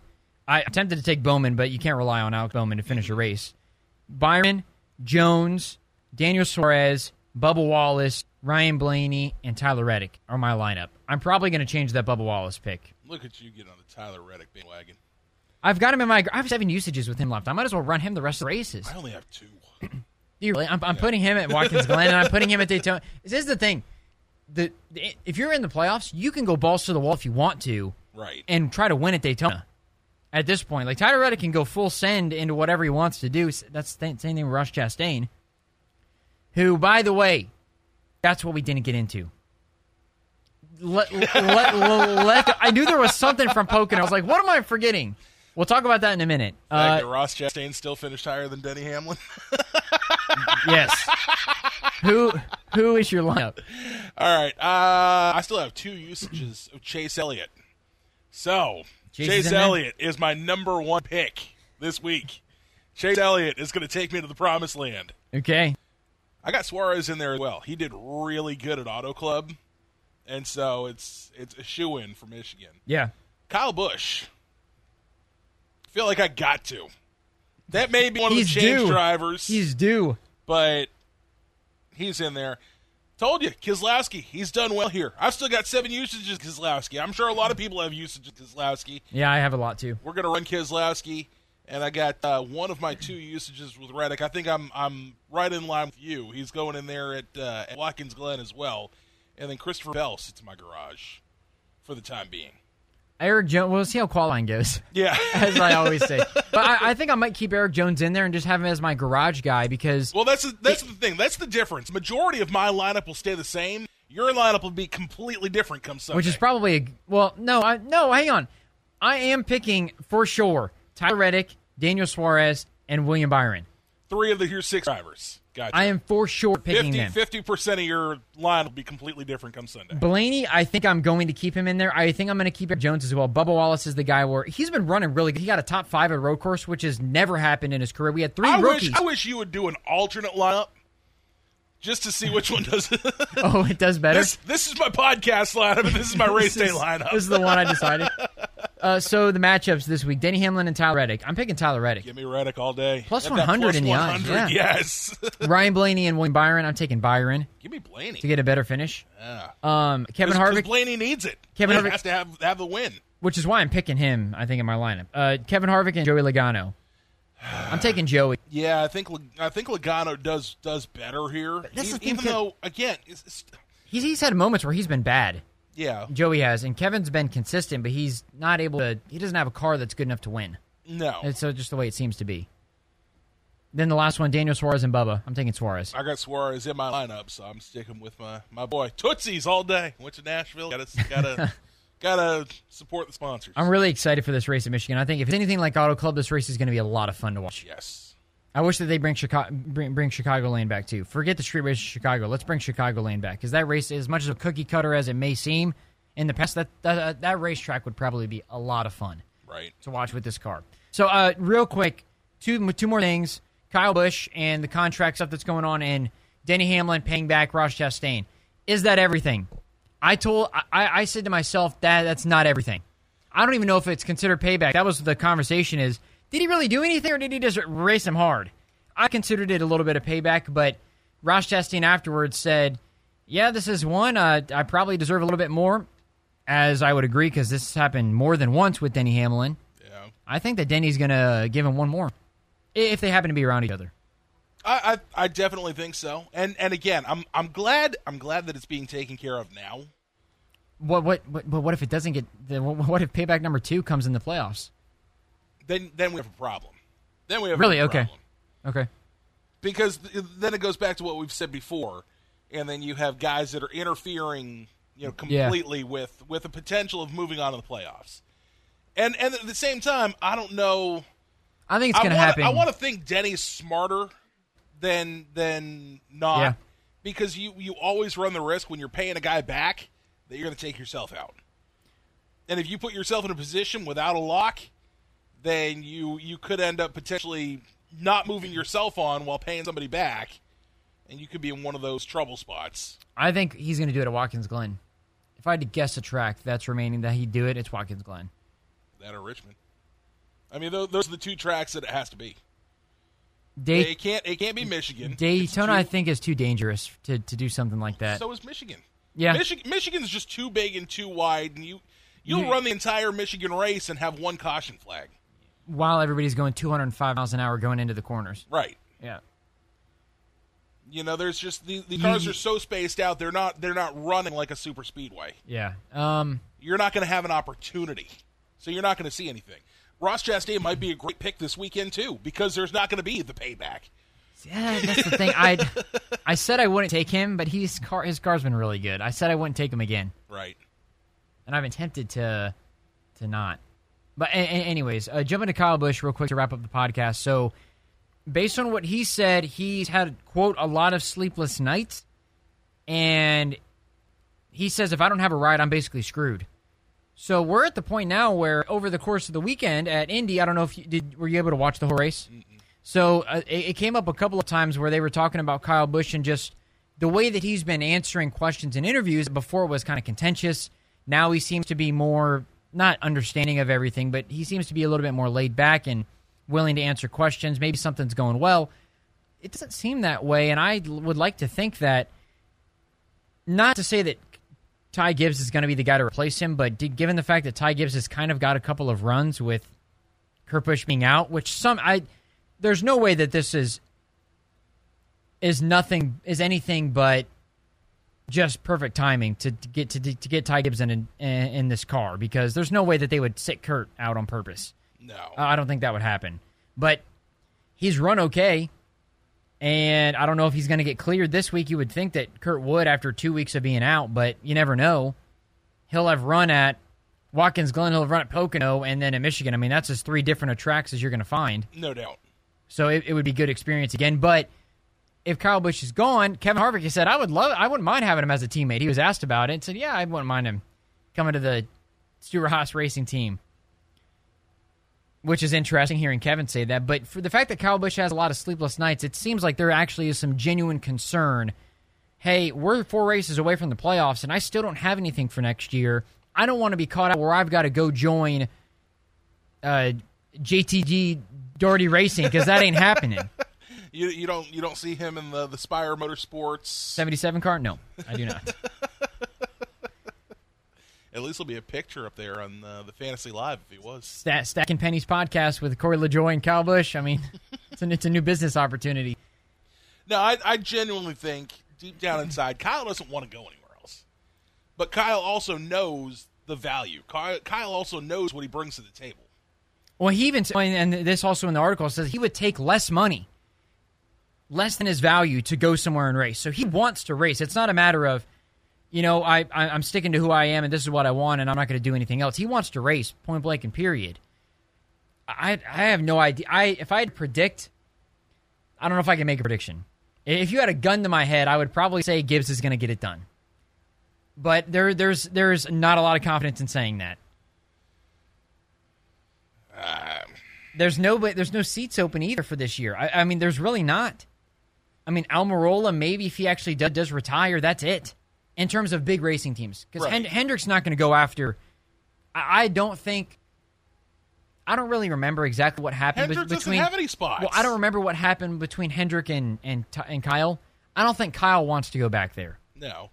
S1: I attempted to take Bowman, but you can't rely on Alex Bowman to finish a race. Byron, Jones, Daniel Suarez, Bubba Wallace, Ryan Blaney, and Tyler Reddick are my lineup. I'm probably going to change that Bubba Wallace pick.
S2: Look at you get on the Tyler Reddick bandwagon.
S1: I've got him in my. I have seven usages with him left. I might as well run him the rest of the races.
S2: I only have two.
S1: You really? I'm, I'm putting him at Watkins Glen and I'm putting him at Daytona. This is the thing. The, the if you're in the playoffs, you can go balls to the wall if you want to
S2: Right.
S1: and try to win at Daytona. At this point, like Tyler Reddick can go full send into whatever he wants to do. That's the same thing with Rush Chastain, who, by the way, That's what we didn't get into. Let, [LAUGHS] let, let, I knew there was something from Pocono. I was like, what am I forgetting? We'll talk about that in a minute. Uh,
S2: Ross Chastain still finished higher than Denny Hamlin. [LAUGHS]
S1: yes. who who is your lineup?
S2: All right. Uh, I still have two usages of Chase Elliott. So,
S1: Chase
S2: Chase? Elliott is my number one pick this week. Chase Elliott is going to take me to the promised land.
S1: Okay.
S2: I got Suarez in there as well. He did really good at Auto Club, and so it's it's a shoe in for Michigan.
S1: Yeah.
S2: Kyle Busch. feel like I got to. That may be one of
S1: He's
S2: the change
S1: due.
S2: drivers,
S1: He's due.
S2: but he's in there. Told you, Keselowski, he's done well here. I've still got seven usages of Keselowski. I'm sure a lot of people have usage of Keselowski.
S1: Yeah, I have a lot too.
S2: We're gonna run Keselowski, and I got uh, one of my two usages with Reddick. I think I'm I'm right in line with you. He's going in there at, uh, at Watkins Glen as well, and then Christopher Bell sits in my garage for the time being.
S1: Erik Jones. We'll see how qualifying goes,
S2: Yeah, [LAUGHS]
S1: as I always say. [LAUGHS] But I, I think I might keep Erik Jones in there and just have him as my garage guy because
S2: Well, that's the, that's the thing. That's the difference. Majority of my lineup will stay the same. Your lineup will be completely different come Sunday.
S1: which is probably a well. No, I no. Hang on. I am picking for sure Tyler Reddick, Daniel Suarez, and William Byron.
S2: three of the your six drivers. Gotcha.
S1: I am for sure picking them.
S2: 50 percent of your line will be completely different come Sunday.
S1: Blaney, I think I'm going to keep him in there. I think I'm going to keep Erik Jones as well. Bubba Wallace is the guy where he's been running really good. He got a top five at road course, which has never happened in his career. We had three
S2: I
S1: rookies.
S2: wish I wish you would do an alternate lineup just to see which one does. [LAUGHS]
S1: oh, it does better.
S2: this this is my podcast lineup and this is my race day [LAUGHS]
S1: This is-
S2: lineup.
S1: This is the one I decided. [LAUGHS] Uh, so the matchups this week: Denny Hamlin and Tyler Reddick. I'm picking Tyler Reddick.
S2: Give me Reddick all day.
S1: Plus
S2: that
S1: 100 in the odds, yeah.
S2: Yes. [LAUGHS]
S1: Ryan Blaney and William Byron. I'm taking Byron
S2: Give me Blaney.
S1: to get a better finish.
S2: Yeah.
S1: Um, Kevin
S2: 'Cause- 'cause
S1: Harvick,
S2: Blaney needs it.
S1: Kevin Harvick-
S2: has to have have the win.
S1: which is why I'm picking him. I think in my lineup. Uh, Kevin Harvick and Joey Logano. I'm [SIGHS] taking Joey.
S2: Yeah, I think I think Logano does does better here.
S1: That's
S2: even though again, it's, it's,
S1: He's, he's had moments where he's been bad.
S2: Yeah,
S1: Joey has, and Kevin's been consistent, but he's not able to. He doesn't have a car that's good enough to win.
S2: no,
S1: It's uh, just the way it seems to be. Then the last one, Daniel Suarez and Bubba. I'm taking Suarez.
S2: I got Suarez in my lineup, so I'm sticking with my my boy Tootsies all day. Went to Nashville. Got to gotta [LAUGHS] gotta support the sponsors.
S1: I'm really excited for this race in Michigan. I think if it's anything like Auto Club, this race is going to be a lot of fun to watch.
S2: yes,
S1: I wish that they bring Chicago bring, bring Chicagoland back too. Forget the street race in Chicago. Let's bring Chicagoland back because that race, as much as a cookie cutter as it may seem in the past, that that, that racetrack would probably be a lot of fun
S2: right.
S1: to watch with this car. So, uh, real quick, two two more things: Kyle Busch and the contract stuff that's going on, and Denny Hamlin paying back Ross Chastain. Is that everything? I told I, I said to myself that that's not everything. I don't even know if it's considered payback. That was the conversation. Is did he really do anything, or did he just race him hard? I considered it a little bit of payback, but Ross Chastain afterwards said, "Yeah, this is one. Uh, I probably deserve a little bit more." As I would agree, because this happened more than once with Denny Hamlin.
S2: Yeah,
S1: I think that Denny's going to give him one more if they happen to be around each other.
S2: I, I I definitely think so. And and again, I'm I'm glad I'm glad that it's being taken care of now.
S1: What what what, but what if it doesn't get? What if payback number two comes in the playoffs?
S2: Then then we have a problem. Then we have
S1: Really?
S2: a
S1: Okay.
S2: problem.
S1: Okay.
S2: because th- then it goes back to what we've said before, and then you have guys that are interfering, you know,
S1: Yeah.
S2: completely with with the potential of moving on to the playoffs. And and at the same time, I don't know.
S1: I think it's going to happen.
S2: I want to think Denny's smarter than than not,
S1: Yeah.
S2: because you you always run the risk when you're paying a guy back that you're going to take yourself out. And if you put yourself in a position without a lock, then you you could end up potentially not moving yourself on while paying somebody back, and you could be in one of those trouble spots.
S1: I think he's going to do it at Watkins Glen. If I had to guess a track that's remaining that he'd do it, it's Watkins Glen.
S2: That or Richmond. I mean, those, those are the two tracks that it has to be.
S1: Day,
S2: It can't it can't be Michigan.
S1: Daytona,
S2: too-
S1: I think, is too dangerous to, to do something like that.
S2: So is Michigan.
S1: Yeah.
S2: Michigan Michigan's just too big and too wide, and you you'll
S1: You-
S2: run the entire Michigan race and have one caution flag.
S1: While everybody's going 205 miles an hour going into the corners.
S2: Right.
S1: Yeah.
S2: You know, there's just the, the cars are so spaced out. They're not they're not running like a super speedway.
S1: Yeah. Um,
S2: You're not going to have an opportunity, so you're not going to see anything. Ross Chastain might be a great pick this weekend too, because there's not going to be the payback.
S1: Yeah, that's the thing. I I said I wouldn't take him, but he's car his car's been really good. I said I wouldn't take him again,
S2: Right.
S1: and I've been tempted to to not. But anyways, uh, jumping to Kyle Busch real quick to wrap up the podcast. So, based on what he said, he's had quote a lot of sleepless nights, and he says if I don't have a ride, I'm basically screwed. So we're at the point now where over the course of the weekend at Indy, I don't know if you did were you able to watch the whole race? So uh, it, it came up a couple of times where they were talking about Kyle Busch and just the way that he's been answering questions in interviews. Before it was kind of contentious. Now he seems to be more not understanding of everything, but he seems to be a little bit more laid back and willing to answer questions. Maybe something's going well. It doesn't seem that way, and I would like to think that. Not to say that Ty Gibbs is going to be the guy to replace him, but given the fact that Ty Gibbs has kind of got a couple of runs with Kurt Busch being out, which some I there's no way that this is is nothing is anything but just perfect timing to, to get to, to get Ty Gibbs in, in in this car because there's no way that they would sit Kurt out on purpose.
S2: No.
S1: I don't think that would happen. But he's run okay. And I don't know if he's going to get cleared this week. You would think that Kurt would after two weeks of being out, but you never know. He'll have run at Watkins Glen, he'll have run at Pocono, and then at Michigan. I mean, that's as three different tracks as you're going to find.
S2: no doubt.
S1: So it, it would be good experience again. But if Kyle Busch is gone, Kevin Harvick said, I would love, I wouldn't mind having him as a teammate. He was asked about it and said, Yeah, I wouldn't mind him coming to the Stewart-Haas Racing team. Which is interesting hearing Kevin say that. But for the fact that Kyle Busch has a lot of sleepless nights, it seems like there actually is some genuine concern. Hey, we're four races away from the playoffs, and I still don't have anything for next year. I don't want to be caught out where I've got to go join uh, JTG Doherty Racing because that ain't happening.
S2: You you don't you don't see him in the the Spire Motorsports.
S1: 77 car? No, I do not. [LAUGHS]
S2: At least there'll be a picture up there on the, the Fantasy Live if he was.
S1: Stack, Stacking Pennies podcast with Corey LaJoie and Kyle Busch. I mean, [LAUGHS] it's, an, it's a new business opportunity.
S2: No, I, I genuinely think deep down inside, Kyle doesn't want to go anywhere else. But Kyle also knows the value. Kyle, Kyle also knows what he brings to the table.
S1: Well, he even, and this also in the article says he would take less money, less than his value to go somewhere and race. So he wants to race. It's not a matter of, you know, I, I I'm sticking to who I am and this is what I want and I'm not going to do anything else. He wants to race, point blank and period. I I have no idea. I if I had to predict, I don't know if I can make a prediction. If you had a gun to my head, I would probably say Gibbs is going to get it done. But there there's there's not a lot of confidence in saying that. Uh, there's no there's no seats open either for this year. I, I mean, there's really not. I mean, Almirola maybe if he actually does, does retire, that's it in terms of big racing teams because
S2: Right.
S1: Hendrick's not going to go after. I, I don't think. I don't really remember exactly what happened be-
S2: Hendrick doesn't
S1: between.
S2: have any spots.
S1: Well, I don't remember what happened between Hendrick and and and Kyle. I don't think Kyle wants to go back there
S2: No.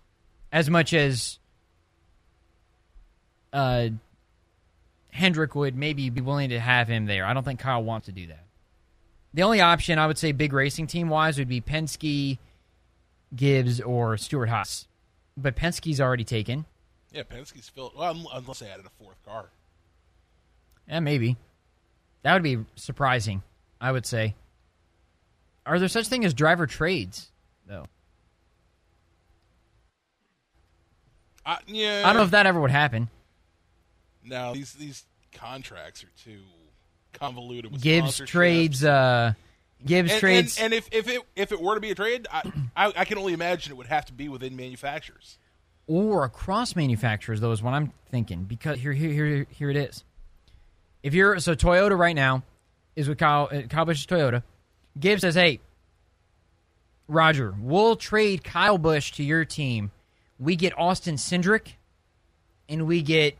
S1: as much as uh, Hendrick would maybe be willing to have him there. I don't think Kyle wants to do that. The only option I would say, big racing team wise, would be Penske, Gibbs, or Stewart-Haas. But Penske's already taken.
S2: Yeah, Penske's filled. Well, unless they added a fourth car.
S1: Yeah, maybe. That would be surprising, I would say. Are there such thing as driver trades, though?
S2: I, yeah.
S1: I don't know if that ever would happen.
S2: No, these these contracts are too convoluted. With
S1: Gibbs trades. Uh, Gibbs
S2: And,
S1: trades.
S2: and, and if, if it if it were to be a trade, I, I I can only imagine it would have to be within manufacturers.
S1: or across manufacturers though is what I'm thinking because here here here here it is. If you're so Toyota right now is with Kyle uh, Kyle Busch's Toyota. Gibbs says, "Hey, Roger, we'll trade Kyle Busch to your team. We get Austin Cindric, and we get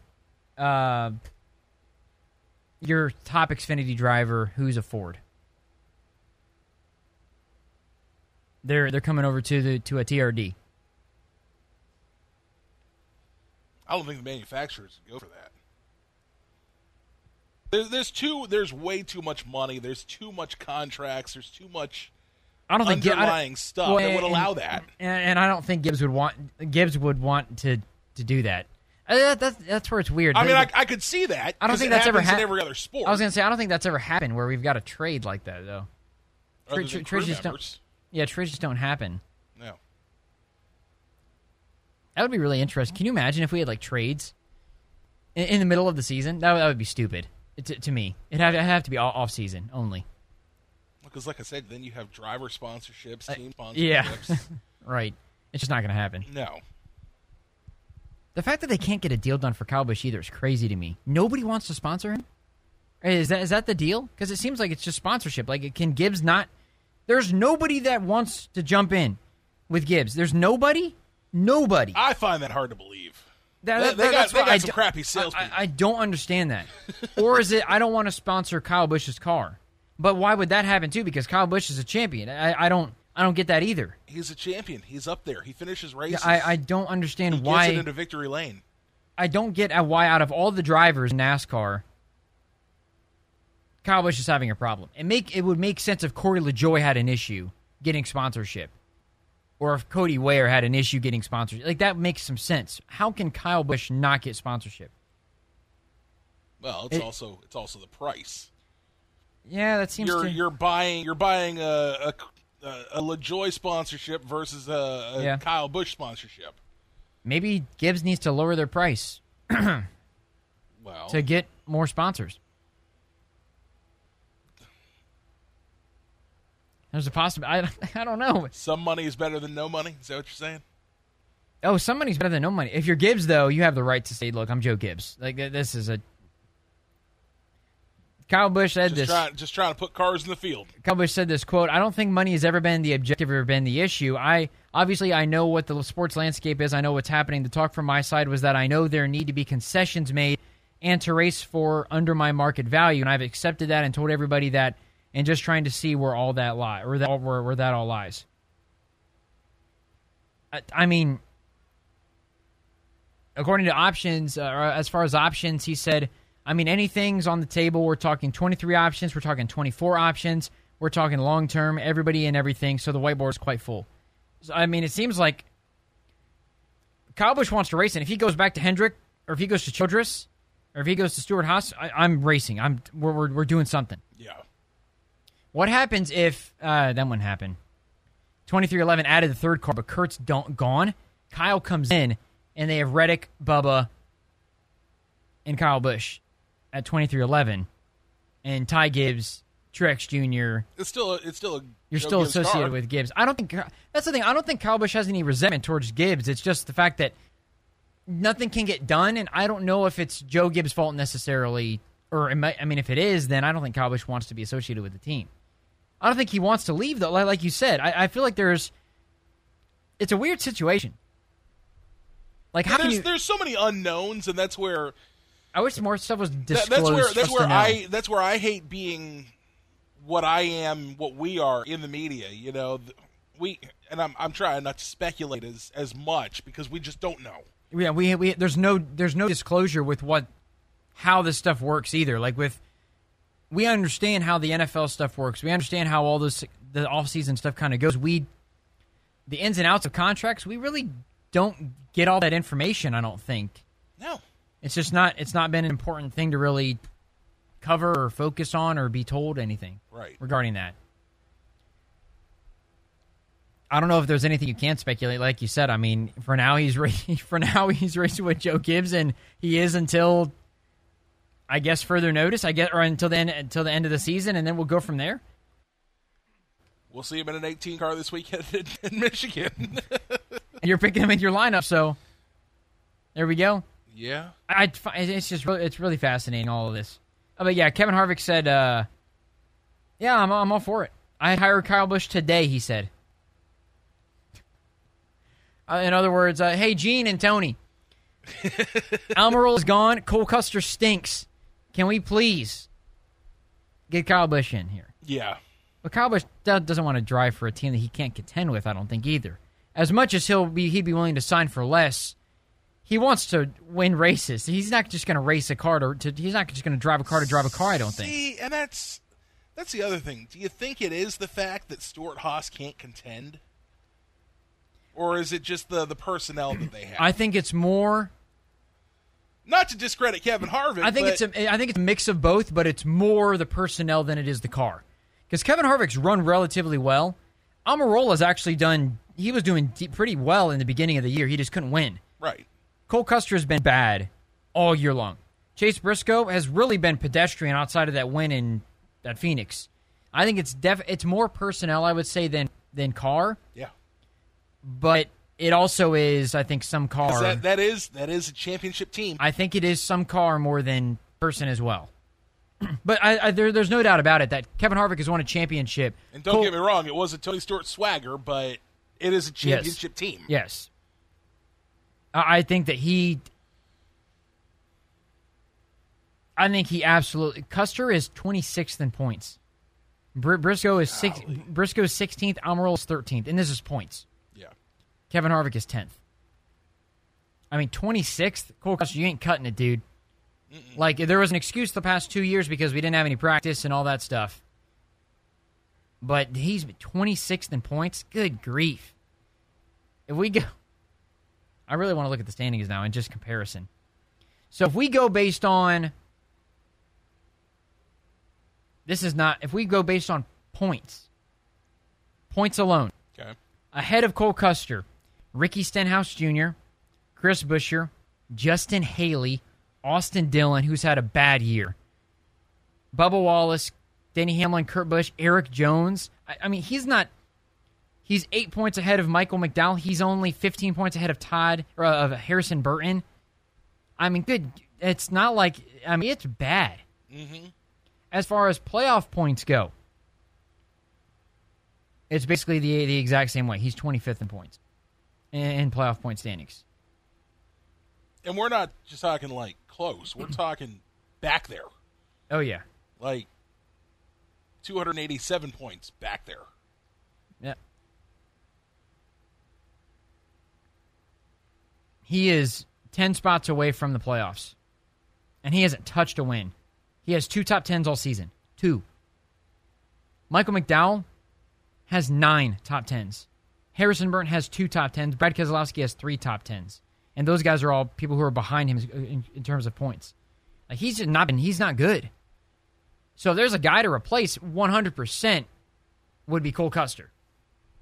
S1: uh, your top Xfinity driver, who's a Ford. They're they're coming over to the to a TRD.
S2: I don't think the manufacturers go for that. There's there's too there's way too much money. There's too much contracts. There's too much
S1: I don't think Gi- I don't-
S2: underlying stuff
S1: Well,
S2: that would
S1: and-
S2: allow that.
S1: and, and I don't think Gibbs would want Gibbs would want to to do that. Uh, that- that's that's where it's weird.
S2: I mean, I, I could see that.
S1: I don't think that's ever happened
S2: in every other sport.
S1: I was gonna say I don't think that's ever happened where we've got a trade like that though. tra- trades just don't- Yeah, trades just don't happen.
S2: No.
S1: That would be really interesting. Can you imagine if we had like trades in, in the middle of the season? That, would- that would be stupid to, to me. It'd have, it'd have to be all off season only.
S2: Because, like I said, then you have driver sponsorships, team sponsorships.
S1: yeah. [LAUGHS] Right. It's just not going to happen.
S2: no.
S1: The fact that they can't get a deal done for Kyle Busch either is crazy to me. Nobody wants to sponsor him. Is that is that the deal? Because it seems like it's just sponsorship. Like, can Gibbs not? There's nobody that wants to jump in with Gibbs. There's nobody. Nobody.
S2: I find that hard to believe.
S1: That-
S2: They-
S1: that-
S2: got- they got
S1: I
S2: some crappy salespeople.
S1: I, I don't understand that. or is it I don't want to sponsor Kyle Busch's car? But why would that happen too? Because Kyle Busch is a champion. I, I don't I don't get that either.
S2: He's a champion. He's up there. He finishes races.
S1: I, I don't understand
S2: he
S1: why.
S2: gets it into victory lane.
S1: I don't get why out of all the drivers in NASCAR, Kyle Busch is having a problem. It make it would make sense if Corey LaJoie had an issue getting sponsorship, or if Cody Ware had an issue getting sponsorship. Like that makes some sense. How can Kyle Busch not get sponsorship?
S2: Well, it's
S1: It-
S2: also it's also the price.
S1: Yeah, that seems
S2: You're
S1: to.
S2: you're buying you're buying a a, a LaJoie sponsorship versus a, a
S1: Yeah.
S2: Kyle Busch sponsorship.
S1: maybe Gibbs needs to lower their price [CLEARS THROAT]
S2: Well,
S1: to get more sponsors. There's a possibility. I, [LAUGHS] I don't know.
S2: some money is better than no money. Is that what you're saying?
S1: Oh, somebody's better than no money. If you're Gibbs, though, you have the right to say, "Look, I'm Joe Gibbs." Like this is a. Kyle Busch said
S2: Just
S1: this.
S2: trying just trying to put cars in the field.
S1: Kyle Busch said this quote: "I don't think money has ever been the objective or been the issue. I obviously I know what the sports landscape is. I know what's happening. The talk from my side was that I know there need to be concessions made and to race for under my market value, and I've accepted that and told everybody that, and just trying to see where all that lie or that where, where that all lies." I, I mean, according to options, uh, as far as options, he said, I mean, anything's on the table. We're talking 23 options. We're talking 24 options. We're talking long term, everybody and everything. So the whiteboard is quite full. So, I mean, it seems like Kyle Busch wants to race, and if he goes back to Hendrick, or if he goes to Childress, or if he goes to Stewart Haas, I, I'm racing. I'm we're, we're, we're doing something.
S2: Yeah.
S1: What happens if uh, that wouldn't happen? Twenty three eleven added the third car, but Kurt's don't, gone. Kyle comes in, and they have Reddick, Bubba, and Kyle Busch at twenty three eleven, and Ty Gibbs, Truex Jr.
S2: It's still a, it's still a
S1: You're still
S2: Gibbs
S1: associated with Gibbs. I don't think that's the thing. I don't think Kyle Busch has any resentment towards Gibbs. It's just the fact that nothing can get done, and I don't know if it's Joe Gibbs' fault necessarily, or might, I mean, if it is, then I don't think Kyle Busch wants to be associated with the team. I don't think he wants to leave though. Like, like you said, I, I feel like there's, it's a weird situation. Like how can
S2: There's
S1: you?
S2: there's so many unknowns, and that's where
S1: I wish more stuff was
S2: that,
S1: disclosed.
S2: that's where that's where. I that's where I hate being what I am, what we are in the media. You know, we and I'm I'm trying not to speculate as as much because we just don't know.
S1: Yeah, we we there's no there's no disclosure with what how this stuff works either. Like with we understand how the NFL stuff works. We understand how all this the off season stuff kind of goes. We the ins and outs of contracts. We really don't get all that information. I don't think
S2: No,
S1: it's just not it's not been an important thing to really cover or focus on or be told anything
S2: right?
S1: regarding that. I don't know if there's anything you can't speculate. Like you said, I mean, for now he's [LAUGHS] ra- for now he's racing with Joe Gibbs, and he is until I guess further notice. I guess or until the end until the end of the season, and then we'll go from there.
S2: We'll see him in an 18 car this weekend in, [LAUGHS] in Michigan.
S1: And [LAUGHS] you're picking him in your lineup, so there we go.
S2: Yeah,
S1: I, it's just really, it's really fascinating all of this. Oh, but yeah, Kevin Harvick said, uh, "Yeah, I'm I'm all for it. I hired Kyle Busch today." He said. [LAUGHS] Uh, in other words, uh, hey Gene and Tony, [LAUGHS] Almirola is gone. Cole Custer stinks. Can we please get Kyle Busch in here?
S2: yeah.
S1: But Kyle Busch doesn't want to drive for a team that he can't contend with. I don't think either. As much as he'll be, he'd be willing to sign for less. He wants to win races. He's not just going to race a car to, to. He's not just going to drive a car to drive a car. I don't think.
S2: See, and that's that's the other thing. Do you think it is the fact that Stewart-Haas can't contend, or is it just the the personnel that they have?
S1: I think it's more.
S2: Not to discredit Kevin Harvick.
S1: I think
S2: but
S1: it's a. I think it's a mix of both, but it's more the personnel than it is the car. because Kevin Harvick's run relatively well. Almirola's actually done. He was doing pretty well in the beginning of the year. He just couldn't win.
S2: Right.
S1: Cole Custer has been bad all year long. Chase Briscoe has really been pedestrian outside of that win in at Phoenix. I think it's def it's more personnel I would say than than car,
S2: Yeah.
S1: but it also is I think some car.
S2: That, that is that is a championship team.
S1: I think it is some car more than person as well. [CLEARS THROAT] but I, I, there, there's no doubt about it that Kevin Harvick has won a championship.
S2: And don't
S1: Cole-
S2: get me wrong, it was a Tony Stewart swagger, but it is a championship team.
S1: Yes. I think that he. I think he absolutely. Custer is 26th in points. Br- Briscoe is six.
S2: Golly.
S1: Briscoe is 16th. Almirola is 13th, and this is points.
S2: Yeah.
S1: Kevin Harvick is 10th. I mean, 26th. Cole Custer, you ain't cutting it, dude. Like there was an excuse the past two years because we didn't have any practice and all that stuff. But he's 26th in points. Good grief! If we go, I really want to look at the standings now in just comparison. So if we go based on this is not if we go based on points, points alone,
S2: Okay.
S1: ahead of Cole Custer, Ricky Stenhouse Jr., Chris Buescher, Justin Haley, Austin Dillon, who's had a bad year, Bubba Wallace, Denny Hamlin, Kurt Busch, Erik Jones. I, I mean, he's not. He's eight points ahead of Michael McDowell. He's only 15 points ahead of Todd or uh, of Harrison Burton. I mean, good. It's not like I mean, it's bad. As far as playoff points go, it's basically the the exact same way. He's 25th in points in, in playoff point standings.
S2: And we're not just talking like close. We're [CLEARS THROAT] talking back there.
S1: Oh yeah,
S2: Like 287 points back there.
S1: yeah. He is 10 spots away from the playoffs, and he hasn't touched a win. He has two top tens all season. Two. Michael McDowell has nine top tens. Harrison Burton has two top tens. Brad Keselowski has three top tens, and those guys are all people who are behind him in, in terms of points. Like he's just not been. He's not good. So if there's a guy to replace 100% would be Cole Custer.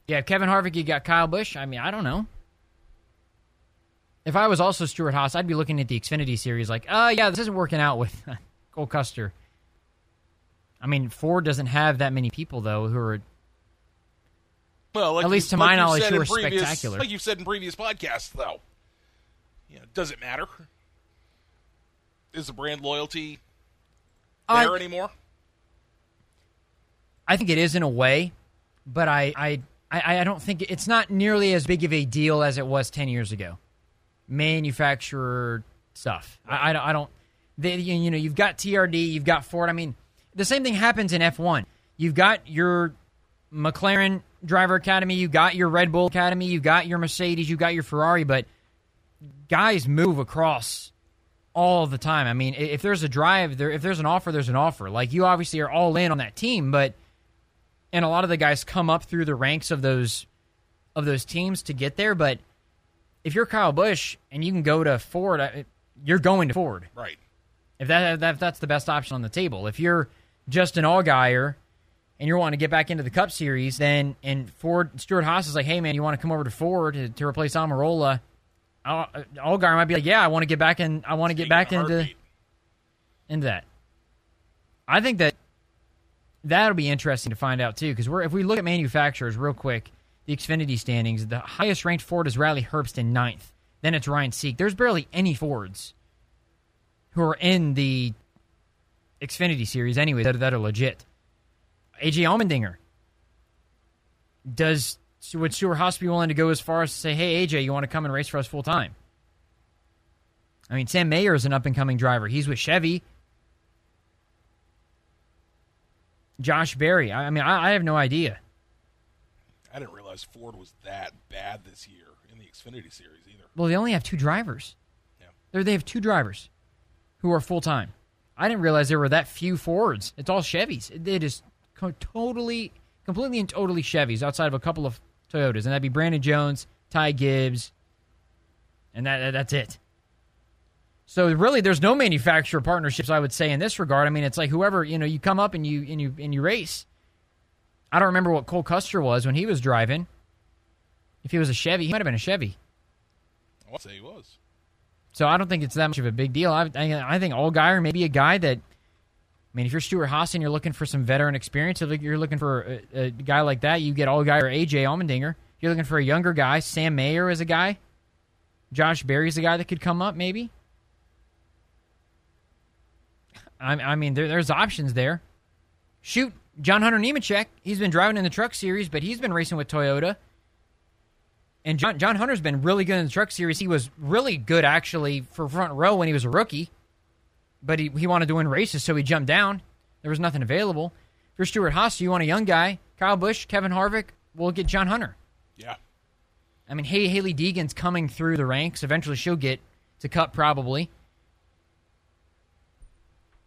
S1: Yeah, Kevin Harvick, you got Kyle Busch. I mean, I don't know. If I was also Stewart-Haas, I'd be looking at the Xfinity series like, oh, yeah, this isn't working out with [LAUGHS] Cole Custer. I mean, Ford doesn't have that many people, though, who are.
S2: Well, like
S1: At least
S2: you-
S1: to my
S2: like
S1: knowledge, who are
S2: previous-
S1: spectacular.
S2: Like you've said in previous podcasts, though. You know, does it matter? Is the brand loyalty there anymore?
S1: I think it is in a way, but I, I, I, I don't think it's not nearly as big of a deal as it was 10 years ago. Manufacturer stuff. I, I, don't- I don't. They, you you know, you've got TRD, you've got Ford. I mean, the same thing happens in F1. You've got your McLaren Driver Academy, you got your Red Bull Academy, you got your Mercedes, you got your Ferrari, but guys move across all the time. I mean, if there's a drive, there if there's an offer, there's an offer. Like you obviously are all in on that team, but and a lot of the guys come up through the ranks of those of those teams to get there. But if you're Kyle Busch and you can go to Ford, you're going to Ford.
S2: Right.
S1: If that, that if that's the best option on the table. If you're Justin Allgaier and you're wanting to get back into the Cup Series, then and Ford Stewart-Haas is like, hey man, you want to come over to Ford to, to replace Almirola? All- Allgaier might be like, yeah, I want to get back in. I want to get back into into that. I think that that'll be interesting to find out too, because we're if we look at manufacturers real quick, the Xfinity standings, the highest ranked Ford is Riley Herbst in ninth. Then it's Ryan Sieg. There's barely any Fords who are in the Xfinity series anyway that, that are legit. AJ Allmendinger. Does would Stewart-Haas be willing to go as far as to say, "Hey AJ, you want to come and race for us full time"? I mean, Sam Mayer is an up and coming driver. He's with Chevy. Josh Berry. I, I mean, I, I have no idea.
S2: Realize Ford was that bad this year in the Xfinity series either.
S1: Well, they only have two drivers.
S2: Yeah.
S1: They're, they have two drivers who are full time. I didn't realize there were that few Fords. It's all Chevys. It, it is co- totally, completely and totally Chevys outside of a couple of Toyotas, and that'd be Brandon Jones, Ty Gibbs, and that that's it. So really, there's no manufacturer partnerships. I would say in this regard. I mean, it's like whoever you know, you come up and you and you and you race. I don't remember what Cole Custer was when he was driving. If he was a Chevy, he might have been a Chevy.
S2: I want to say he was.
S1: So I don't think it's that much of a big deal. I, I, I think Allgaier may be a guy that. I mean, if you're Stewart-Haas and you're looking for some veteran experience, if you're looking for a, a guy like that, you get Allgaier or AJ Allmendinger. If you're looking for a younger guy, Sam Mayer is a guy. Josh Berry's a guy that could come up, maybe. I, I mean, there, there's options there. Shoot, John Hunter Nemechek. He's been driving in the Truck Series, but he's been racing with Toyota. And John, John Hunter's been really good in the Truck Series. He was really good actually for front row when he was a rookie, but he, he wanted to win races, so he jumped down. There was nothing available. For Stewart-Haas, you want a young guy, Kyle Busch, Kevin Harvick, we'll get John Hunter.
S2: Yeah.
S1: I mean, hey, Hailie Deegan's coming through the ranks. Eventually, she'll get to Cup probably.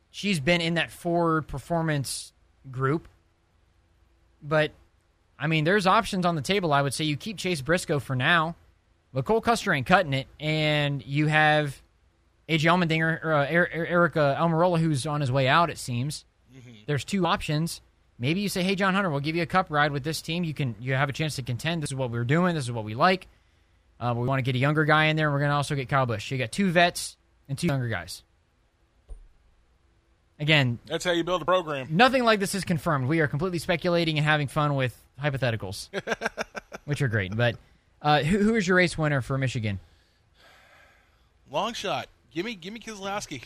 S1: She's been in that Ford performance group, but I mean, there's options on the table. I would say you keep Chase Briscoe for now, but Cole Custer ain't cutting it, and you have AJ Allmendinger, or, uh, Aric uh, Almirola, who's on his way out. It seems mm-hmm. there's two options. Maybe you say, "Hey, John Hunter, we'll give you a cup ride with this team. You can you have a chance to contend. This is what we're doing. This is what we like. Uh, we want to get a younger guy in there. and We're going to also get Kyle Busch. You got two vets and two younger guys. Again,
S2: that's how you build a program.
S1: Nothing like this is confirmed. We are completely speculating and having fun with hypotheticals, [LAUGHS] which are great. But uh, who, who is your race winner for Michigan?
S2: Long shot. Give me, give me Keselowski.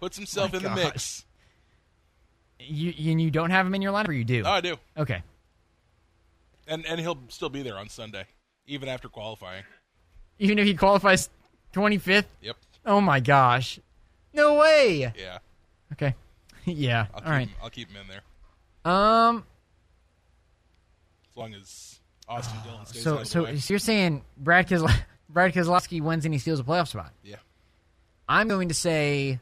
S2: Puts himself My in the mix.
S1: You and you don't have him in your lineup, or you do?
S2: Oh, I do.
S1: Okay.
S2: And and he'll still be there on Sunday, even after qualifying.
S1: Even if he qualifies twenty fifth.
S2: Yep.
S1: Oh my gosh. No way.
S2: Yeah.
S1: Okay. [LAUGHS] yeah.
S2: I'll
S1: All right.
S2: Him, I'll keep him in
S1: there. Um.
S2: As long as Austin Dillon stays
S1: so, so, so you're saying Brad Kesel- [LAUGHS] Brad Keselowski wins and he steals a playoff spot?
S2: Yeah.
S1: I'm going to say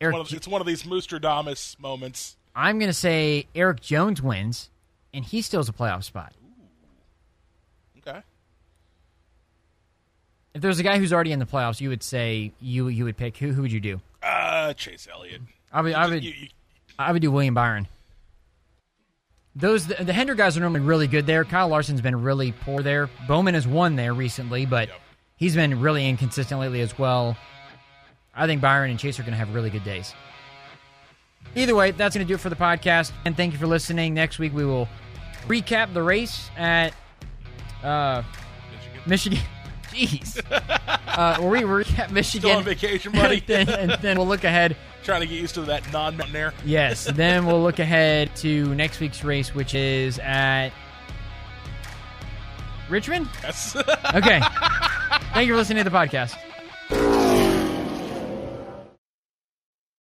S2: Erik. One of, it's one of these Moostradamus moments.
S1: I'm going to say Erik Jones wins and he steals a playoff spot.
S2: Ooh. Okay.
S1: If there's a guy who's already in the playoffs, you would say you you would pick who? Who would you do?
S2: Uh, Chase Elliott.
S1: I would. I would. You, you, I would do William Byron. Those the, the Hendrick guys are normally really good there. Kyle Larson's been really poor there. Bowman has won there recently, but yep. he's been really inconsistent lately as well. I think Byron and Chase are going to have really good days. Either way, that's going to do it for the podcast. And thank you for listening. Next week we will recap the race at uh, Michigan. Michigan. [LAUGHS] Jeez. uh, we recap Michigan.
S2: Still on vacation, buddy.
S1: and, [LAUGHS] then, and then we'll look ahead
S2: trying to get used to that non-mountain air.
S1: Yes. then we'll look ahead to next week's race, which is at Richmond.
S2: Yes.
S1: okay. [LAUGHS] Thank you for listening to the podcast.